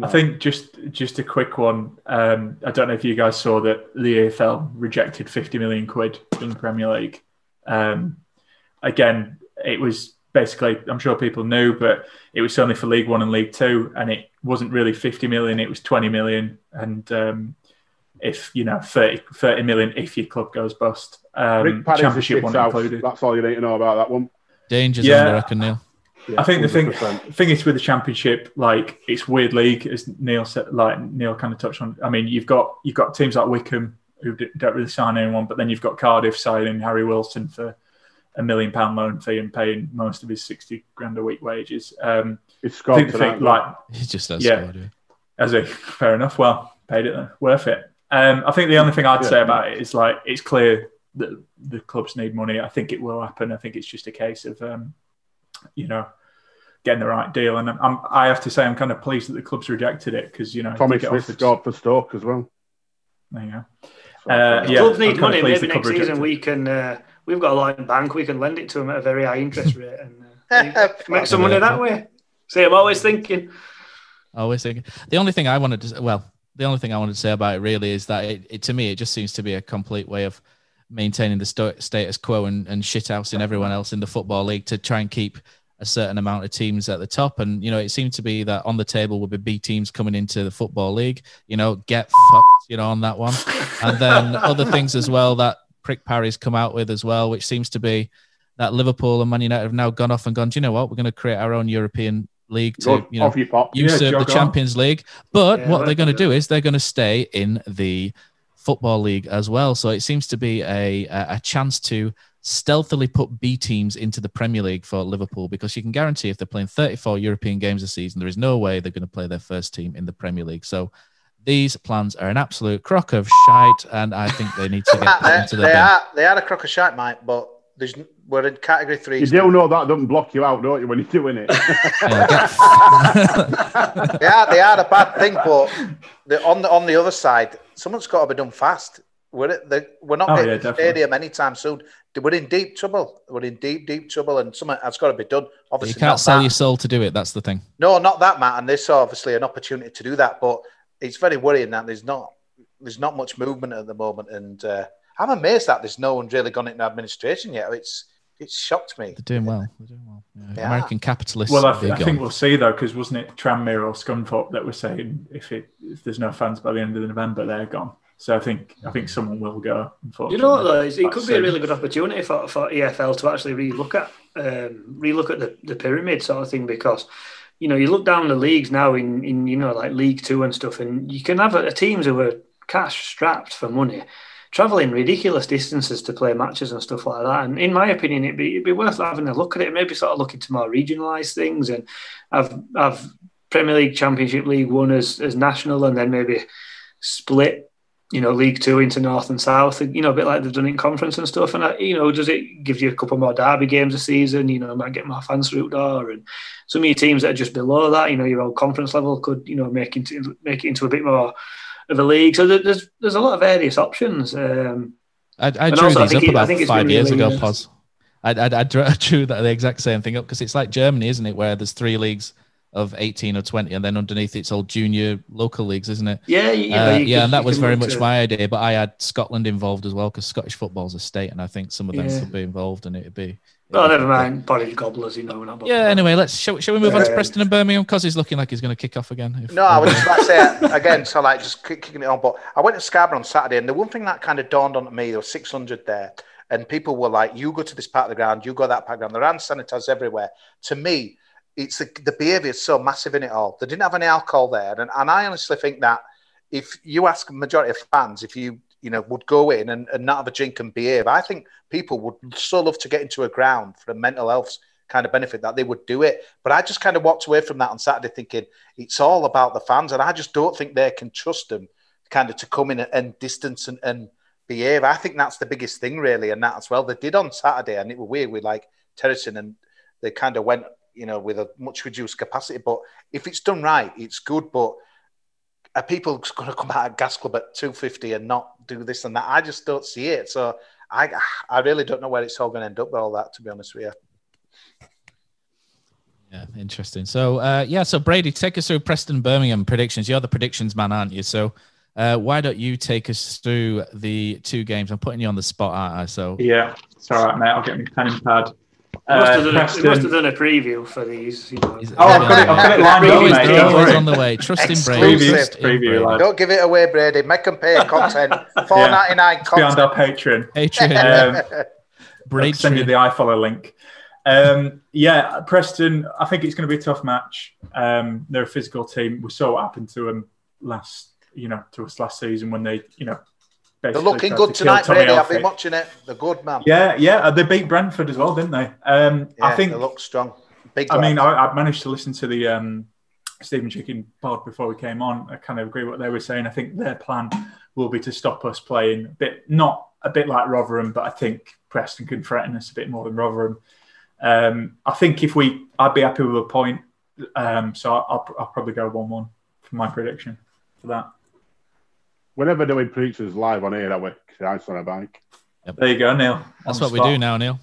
I think just just a quick one. Um, I don't know if you guys saw that the EFL rejected 50 million quid in Premier League. Um, again, it was basically, I'm sure people knew, but it was only for League One and League Two, and it wasn't really 50 million, it was 20 million. And um, if, you know, 30, 30 million if your club goes bust. Um, Rick championship one house. included. That's all you need to know about that one. Dangers Yeah. on, I reckon, Neil. I think the thing 100%. thing is with the championship, like it's weird league, as Neil said, like Neil kind of touched on. I mean, you've got you've got teams like Wycombe who don't really sign anyone, but then you've got Cardiff signing Harry Wilson for a million pound loan fee and paying most of his sixty grand a week wages. Um, It's I scored think the thing, tonight, like He just has yeah, scored, yeah. as a fair enough. Well, paid it then, worth it. Um, I think the only thing I'd Yeah. say about it is like it's clear that the clubs need money. I think it will happen. I think it's just a case of um, you know getting the right deal. And I'm, I have to say I'm kind of pleased that the clubs rejected it because you know Tommy you get Smith offered- scored for Stoke as well. There you go. So, Uh, The yeah, clubs I'm need money. pleased Maybe next season rejected we can. Uh, we've got a lot in bank. We can lend it to them at a very high interest rate and uh, make some money that way. See, I'm always thinking. Always thinking. the only thing I wanted to well, the only thing I wanted to say about it really is that it, it to me it just seems to be a complete way of maintaining the sto- status quo and, and shithousing everyone else in the football league to try and keep a certain amount of teams at the top. And you know, it seemed to be that on the table would be B teams coming into the football league. You know, get fucked, you know, on that one, and then other things as well that Prick Parry's come out with as well, which seems to be that Liverpool and Man United have now gone off and gone. Do you know what? We're going to create our own European league to you know you usurp Yeah, the on. Champions League. But Yeah, what they're going to do is they're going to stay in the football league as well. So it seems to be a a a chance to stealthily put B teams into the Premier League for Liverpool because you can guarantee if they're playing 34 European games a season, there is no way they're going to play their first team in the Premier League. So these plans are an absolute crock of shite, and I think they need to get put into the they bin. are they are a crock of shite, mate. But there's we're in category three. You don't know that doesn't block you out, don't you, when you're doing it? Yeah, they are they are a bad thing, but the, on the on the other side, someone's got to be done fast. We're at the, we're not Oh, getting yeah, to the definitely. stadium anytime soon. We're in deep trouble. We're in deep deep trouble, and something has got to be done. Obviously, you can't not sell that. your soul to do it. That's the thing. No, not that, Matt. And this obviously an opportunity to do that, but it's very worrying that there's not there's not much movement at the moment, and uh, I'm amazed that there's no one really gone into administration yet. It's it's shocked me. They're doing well. They're doing well. Yeah. Yeah. American capitalists. Well, I, th- I think we'll see though, because wasn't it Tranmere or Scunthorpe that were saying if it if there's no fans by the end of the November, they're gone. So I think I think someone will go. You know what though? unfortunately. It's- It could be a really good opportunity for, for EFL to actually relook at um, relook at the, the pyramid sort of thing because you know you look down the leagues now in, in you know like League Two and stuff, and you can have a, teams who are cash strapped for money, traveling ridiculous distances to play matches and stuff like that. And in my opinion, it'd be it'd be worth having a look at it. Maybe sort of look into more regionalised things and have have Premier League, Championship League One as as national, and then maybe split you know, League Two into North and South, you know, a bit like they've done in conference and stuff. And, uh, you know, does it give you a couple more derby games a season? You know, might get more fans through the door. And some of your teams that are just below that, you know, your old conference level could, you know, make, into, make it into a bit more of a league. So there's there's a lot of various options. Um, I, I drew also, I these think up I about five years really, ago, Pos. I, I, I, drew, I drew that the exact same thing up because it's like Germany, isn't it? Where there's three leagues of 18 or 20, and then underneath it's all junior local leagues, isn't it? Yeah, yeah, Uh, you yeah, could- and that was very much to- my idea. But I had Scotland involved as well because Scottish football's a state, and I think some of them Yeah. should be involved, and it'd be. well, never mind. Porridge gobblers, you know. we're not bothered. Yeah. Anyway, let's shall, shall we move on to Preston and Birmingham because he's looking like he's going to kick off again. if- No, I was just about to say again, so like just kicking it on. But I went to Scarborough on Saturday, and the one thing that kind of dawned on me, there was 600 there, and people were like, "You go to this part of the ground, you go that part of the ground." There are hand sanitizers everywhere. To me, it's the, the behaviour is so massive in it all. They didn't have any alcohol there, and, and I honestly think that if you ask majority of fans if you you know would go in and, and not have a drink and behave, I think people would so love to get into a ground for a mental health kind of benefit that they would do it. But I just kind of walked away from that on Saturday thinking it's all about the fans, and I just don't think they can trust them kind of to come in and, distance and, and behave. I think that's the biggest thing really, and that as well. They did on Saturday, and it was weird with like terracing, and they kind of went, you know, with a much reduced capacity. But if it's done right, it's good. But are people going to come out of Gas Club at 250 and not do this and that? I just don't see it. So I, I really don't know where it's all going to end up with all that, to be honest with you. Yeah, interesting. So, uh, yeah, so Brady, take us through Preston Birmingham predictions. You're the predictions man, aren't you? So, uh, why don't you take us through the two games? I'm putting you on the spot, aren't I? So, Yeah, it's all right, mate. I'll get my pen and pad. We must, have done a, must have done a preview for these. You know. Oh, I've got it, I've got it lined up, mate. always on the way. Trust in Brady. Exclusive. Preview, lad. Don't give it away, Brady. Make them pay content. Four ninety nine It's behind content. our Patreon. Patreon. Um, Brady. Send you the iFollow link. Um, yeah, Preston. I think it's going to be a tough match. Um, they're a physical team. We saw what happened to them last, you know, to us last season when they, you know, They're looking good to tonight, Brady. I've been watching it. They're good, man. Yeah, yeah. uh, They beat Brentford as well, didn't they? Um, Yeah, I think they look strong. Big. I mean. I, I managed to listen to the um, Stephen Chicken pod before we came on. I kind of agree what they were saying. I think their plan will be to stop us playing a bit, not a bit like Rotherham, but I think Preston can threaten us a bit more than Rotherham. Um, I think if we, I'd be happy with a point. Um, so I'll, I'll probably go one-one for my prediction for that. Whenever doing predictions live on here, I work ice on a bike. There you go, Neil. That's On what the we do now, Neil.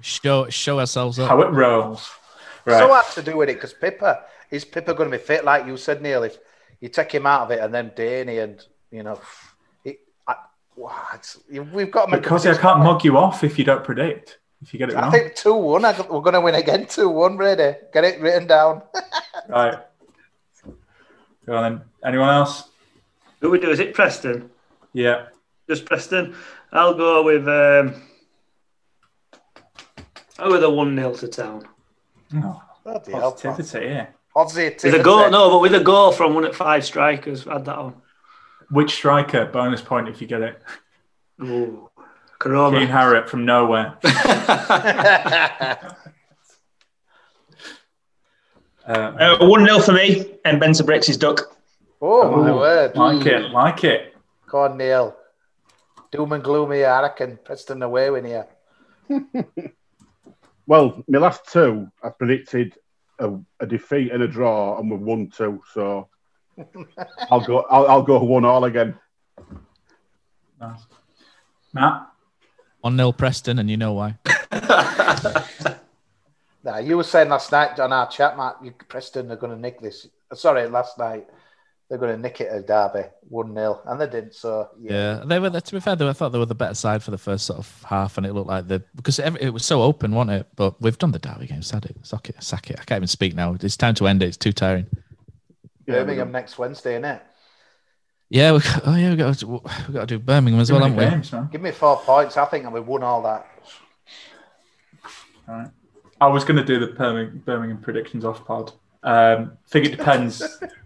Show show ourselves up. How it rolls. Right. So hard to do with it because Pipa is Pipa going to be fit like you said, Neil? If you take him out of it and then Danny and you know, it, I, wow, it's, we've got to because I can't mug you off if you don't predict. If you get it I wrong. think two one. We're going to win again. Two one. Ready? get it written down. Right. Go on then. Anyone else? Who we do? Is it Preston? Yeah. Just Preston. I'll go with. Um, I'll go with a one 0 to town. Oh, Bloody hell, positivity, yeah. Positivity. With a goal, no, but with a goal from one at five strikers. Add that on. Which striker? Bonus point if you get it. Ooh, Koroma. Kian Harratt from nowhere. Uh, Uh, one 0 for me, and Mbenza breaks his duck. Oh my Ooh, word! Like it, like it. Go on, Doom and gloomy. I reckon Preston away win here. Well, my last two, I predicted a, a defeat and a draw, and we've won two. So I'll go. I'll, I'll go one all again. Nice. Matt? 1 0 Preston, and you know why. Nah, you were saying last night on our chat, Matt, you, Preston are going to nick this. Sorry, last night they're going to nick it at Derby one 0 and they didn't. So yeah, Yeah, they were. To be fair, they were, I thought they were the better side for the first sort of half, and it looked like the because every, it was so open, wasn't it? But we've done the Derby game, sack it, sack it, sack it. I can't even speak now. It's time to end it. It's too tiring. Birmingham next Wednesday, innit? Yeah, we, oh yeah, we got to, we got to do Birmingham as Too well, many haven't we? man. Give me four points. I think and we won all that. All right. I was going to do the Birmingham, Birmingham predictions off pod. Um, think it depends.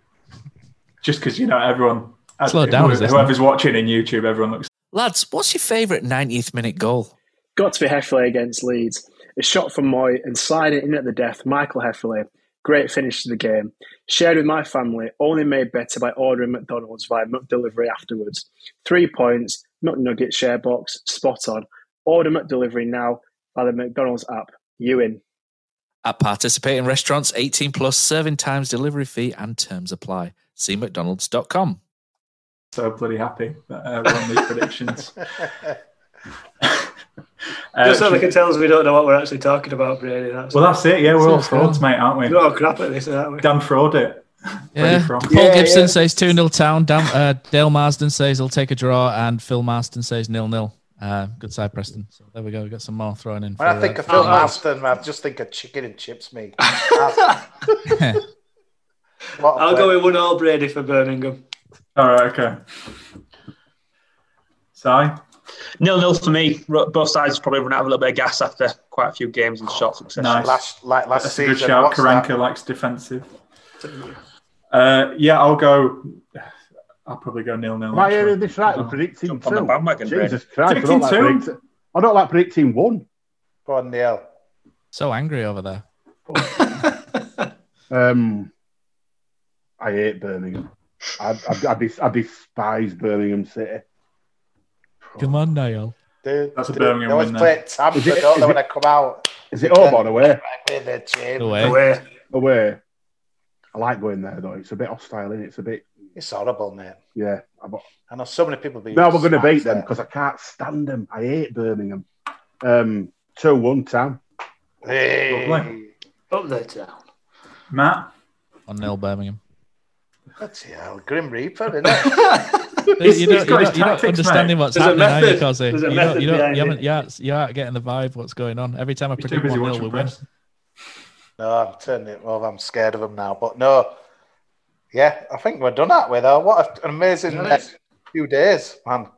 Just because you know everyone, Slow down, whoever- whoever's watching in YouTube, everyone looks. Lads, what's your favourite 90th minute goal? Got to be Hefele against Leeds. A shot from Mooy and sliding in at the death, Michael Hefele. Great finish to the game. Shared with my family, only made better by ordering McDonald's via McDelivery afterwards. Three points, McNugget share box, spot on. Order McDelivery now by the McDonald's app. You in. At participating restaurants, 18 plus serving times, delivery fee, and terms apply. See McDonald's.com. So bloody happy that uh, we're on these predictions. Just so Uh, they can tell us we don't know what we're actually talking about, Brady. That's well, that's it. Yeah, we're all frauds, mate, aren't we? We're all crap at this, aren't we? Dan fraud it. Yeah. Paul Yeah, Gibson yeah. says 2 0 town. Dan, uh, Dale Marsden says he'll take a draw, and Phil Marsden says nil nil. Uh, good side, Preston. So there we go. We got some more thrown in. When I think uh, of Phil Marston, I just think of chicken and chips, me. What a I'll play. go with one all Brady for Birmingham. All right, okay. Si? Nil nil for me. Both sides probably run out of a little bit of gas after quite a few games and short succession. Nice. Last, like last That's a season. good shout. what's Karanka likes defensive. Uh, yeah, I'll go. I'll probably go nil nil. Am I hearing this right? We're predicting Jump on the two. bandwagon, Jesus Christ! I Predicting don't, like two? predict- I don't like predicting one. Go on, Neil. so angry over there. Um, I hate Birmingham. I, I, I, dis- I despise Birmingham City. Come on, Niall. Dude, That's a Birmingham They always win play then. at Tampa, Is it- don't they, is when it- they come out? Is it home or away? Right, there, James. Away. Away. Away. I like going there though. It's a bit hostile, is it? It's a bit. It's horrible, mate. Yeah. I'm- I know so many people be. No, we're going to beat them because I can't stand them. I hate Birmingham. Um, two one town. Hey. Up there, town. Matt? On nil Birmingham. That's hell, Grim Reaper, isn't it? You- He's- you he's don't, got you're his not, you're not understanding mate. what's There's a happening, are you, Cosy? You, don't, you, don't, you haven't, you aren't, you aren't getting the vibe what's going on. Every time I He's too predict busy 1 0, watching we win. no, I'm turning it over. I'm scared of them now. But no, yeah, I think we're done that with. though. What an amazing Yeah, uh, few days, man.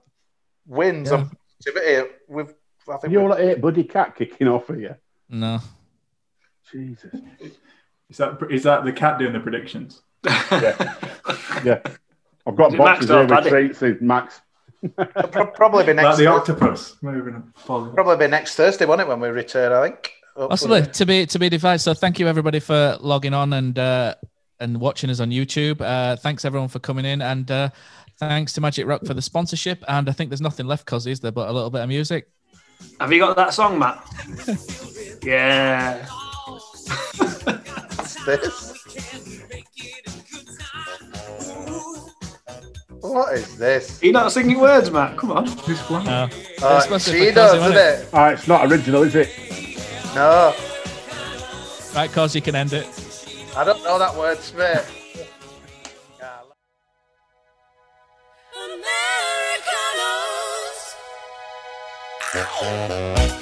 Wins Yeah. and positivity. We've, I think You we've- all hate Buddy Cat kicking off for you. No. Jesus. Is that is that the cat doing the predictions? Yeah. yeah. I've got boxes Max or here with treats. It's Max. probably be Like next. the octopus moving. Following. probably be next Thursday, won't it, when we return? I think. Possibly to be to be devised. So thank you everybody for logging on and uh, and watching us on YouTube. Uh, thanks everyone for coming in and uh, thanks to Magic Rock for the sponsorship. And I think there's nothing left, cause is there, but a little bit of music. Have you got that song, Matt? yeah. What's this? What is this? Are you not singing words, Matt? Come on. Who's playing? Uh, Oh, it's supposed to be she does, Cosy, isn't wasn't it? Ah, it's not original, is it? No, Right, cause you can end it. I don't know that word, mate. There's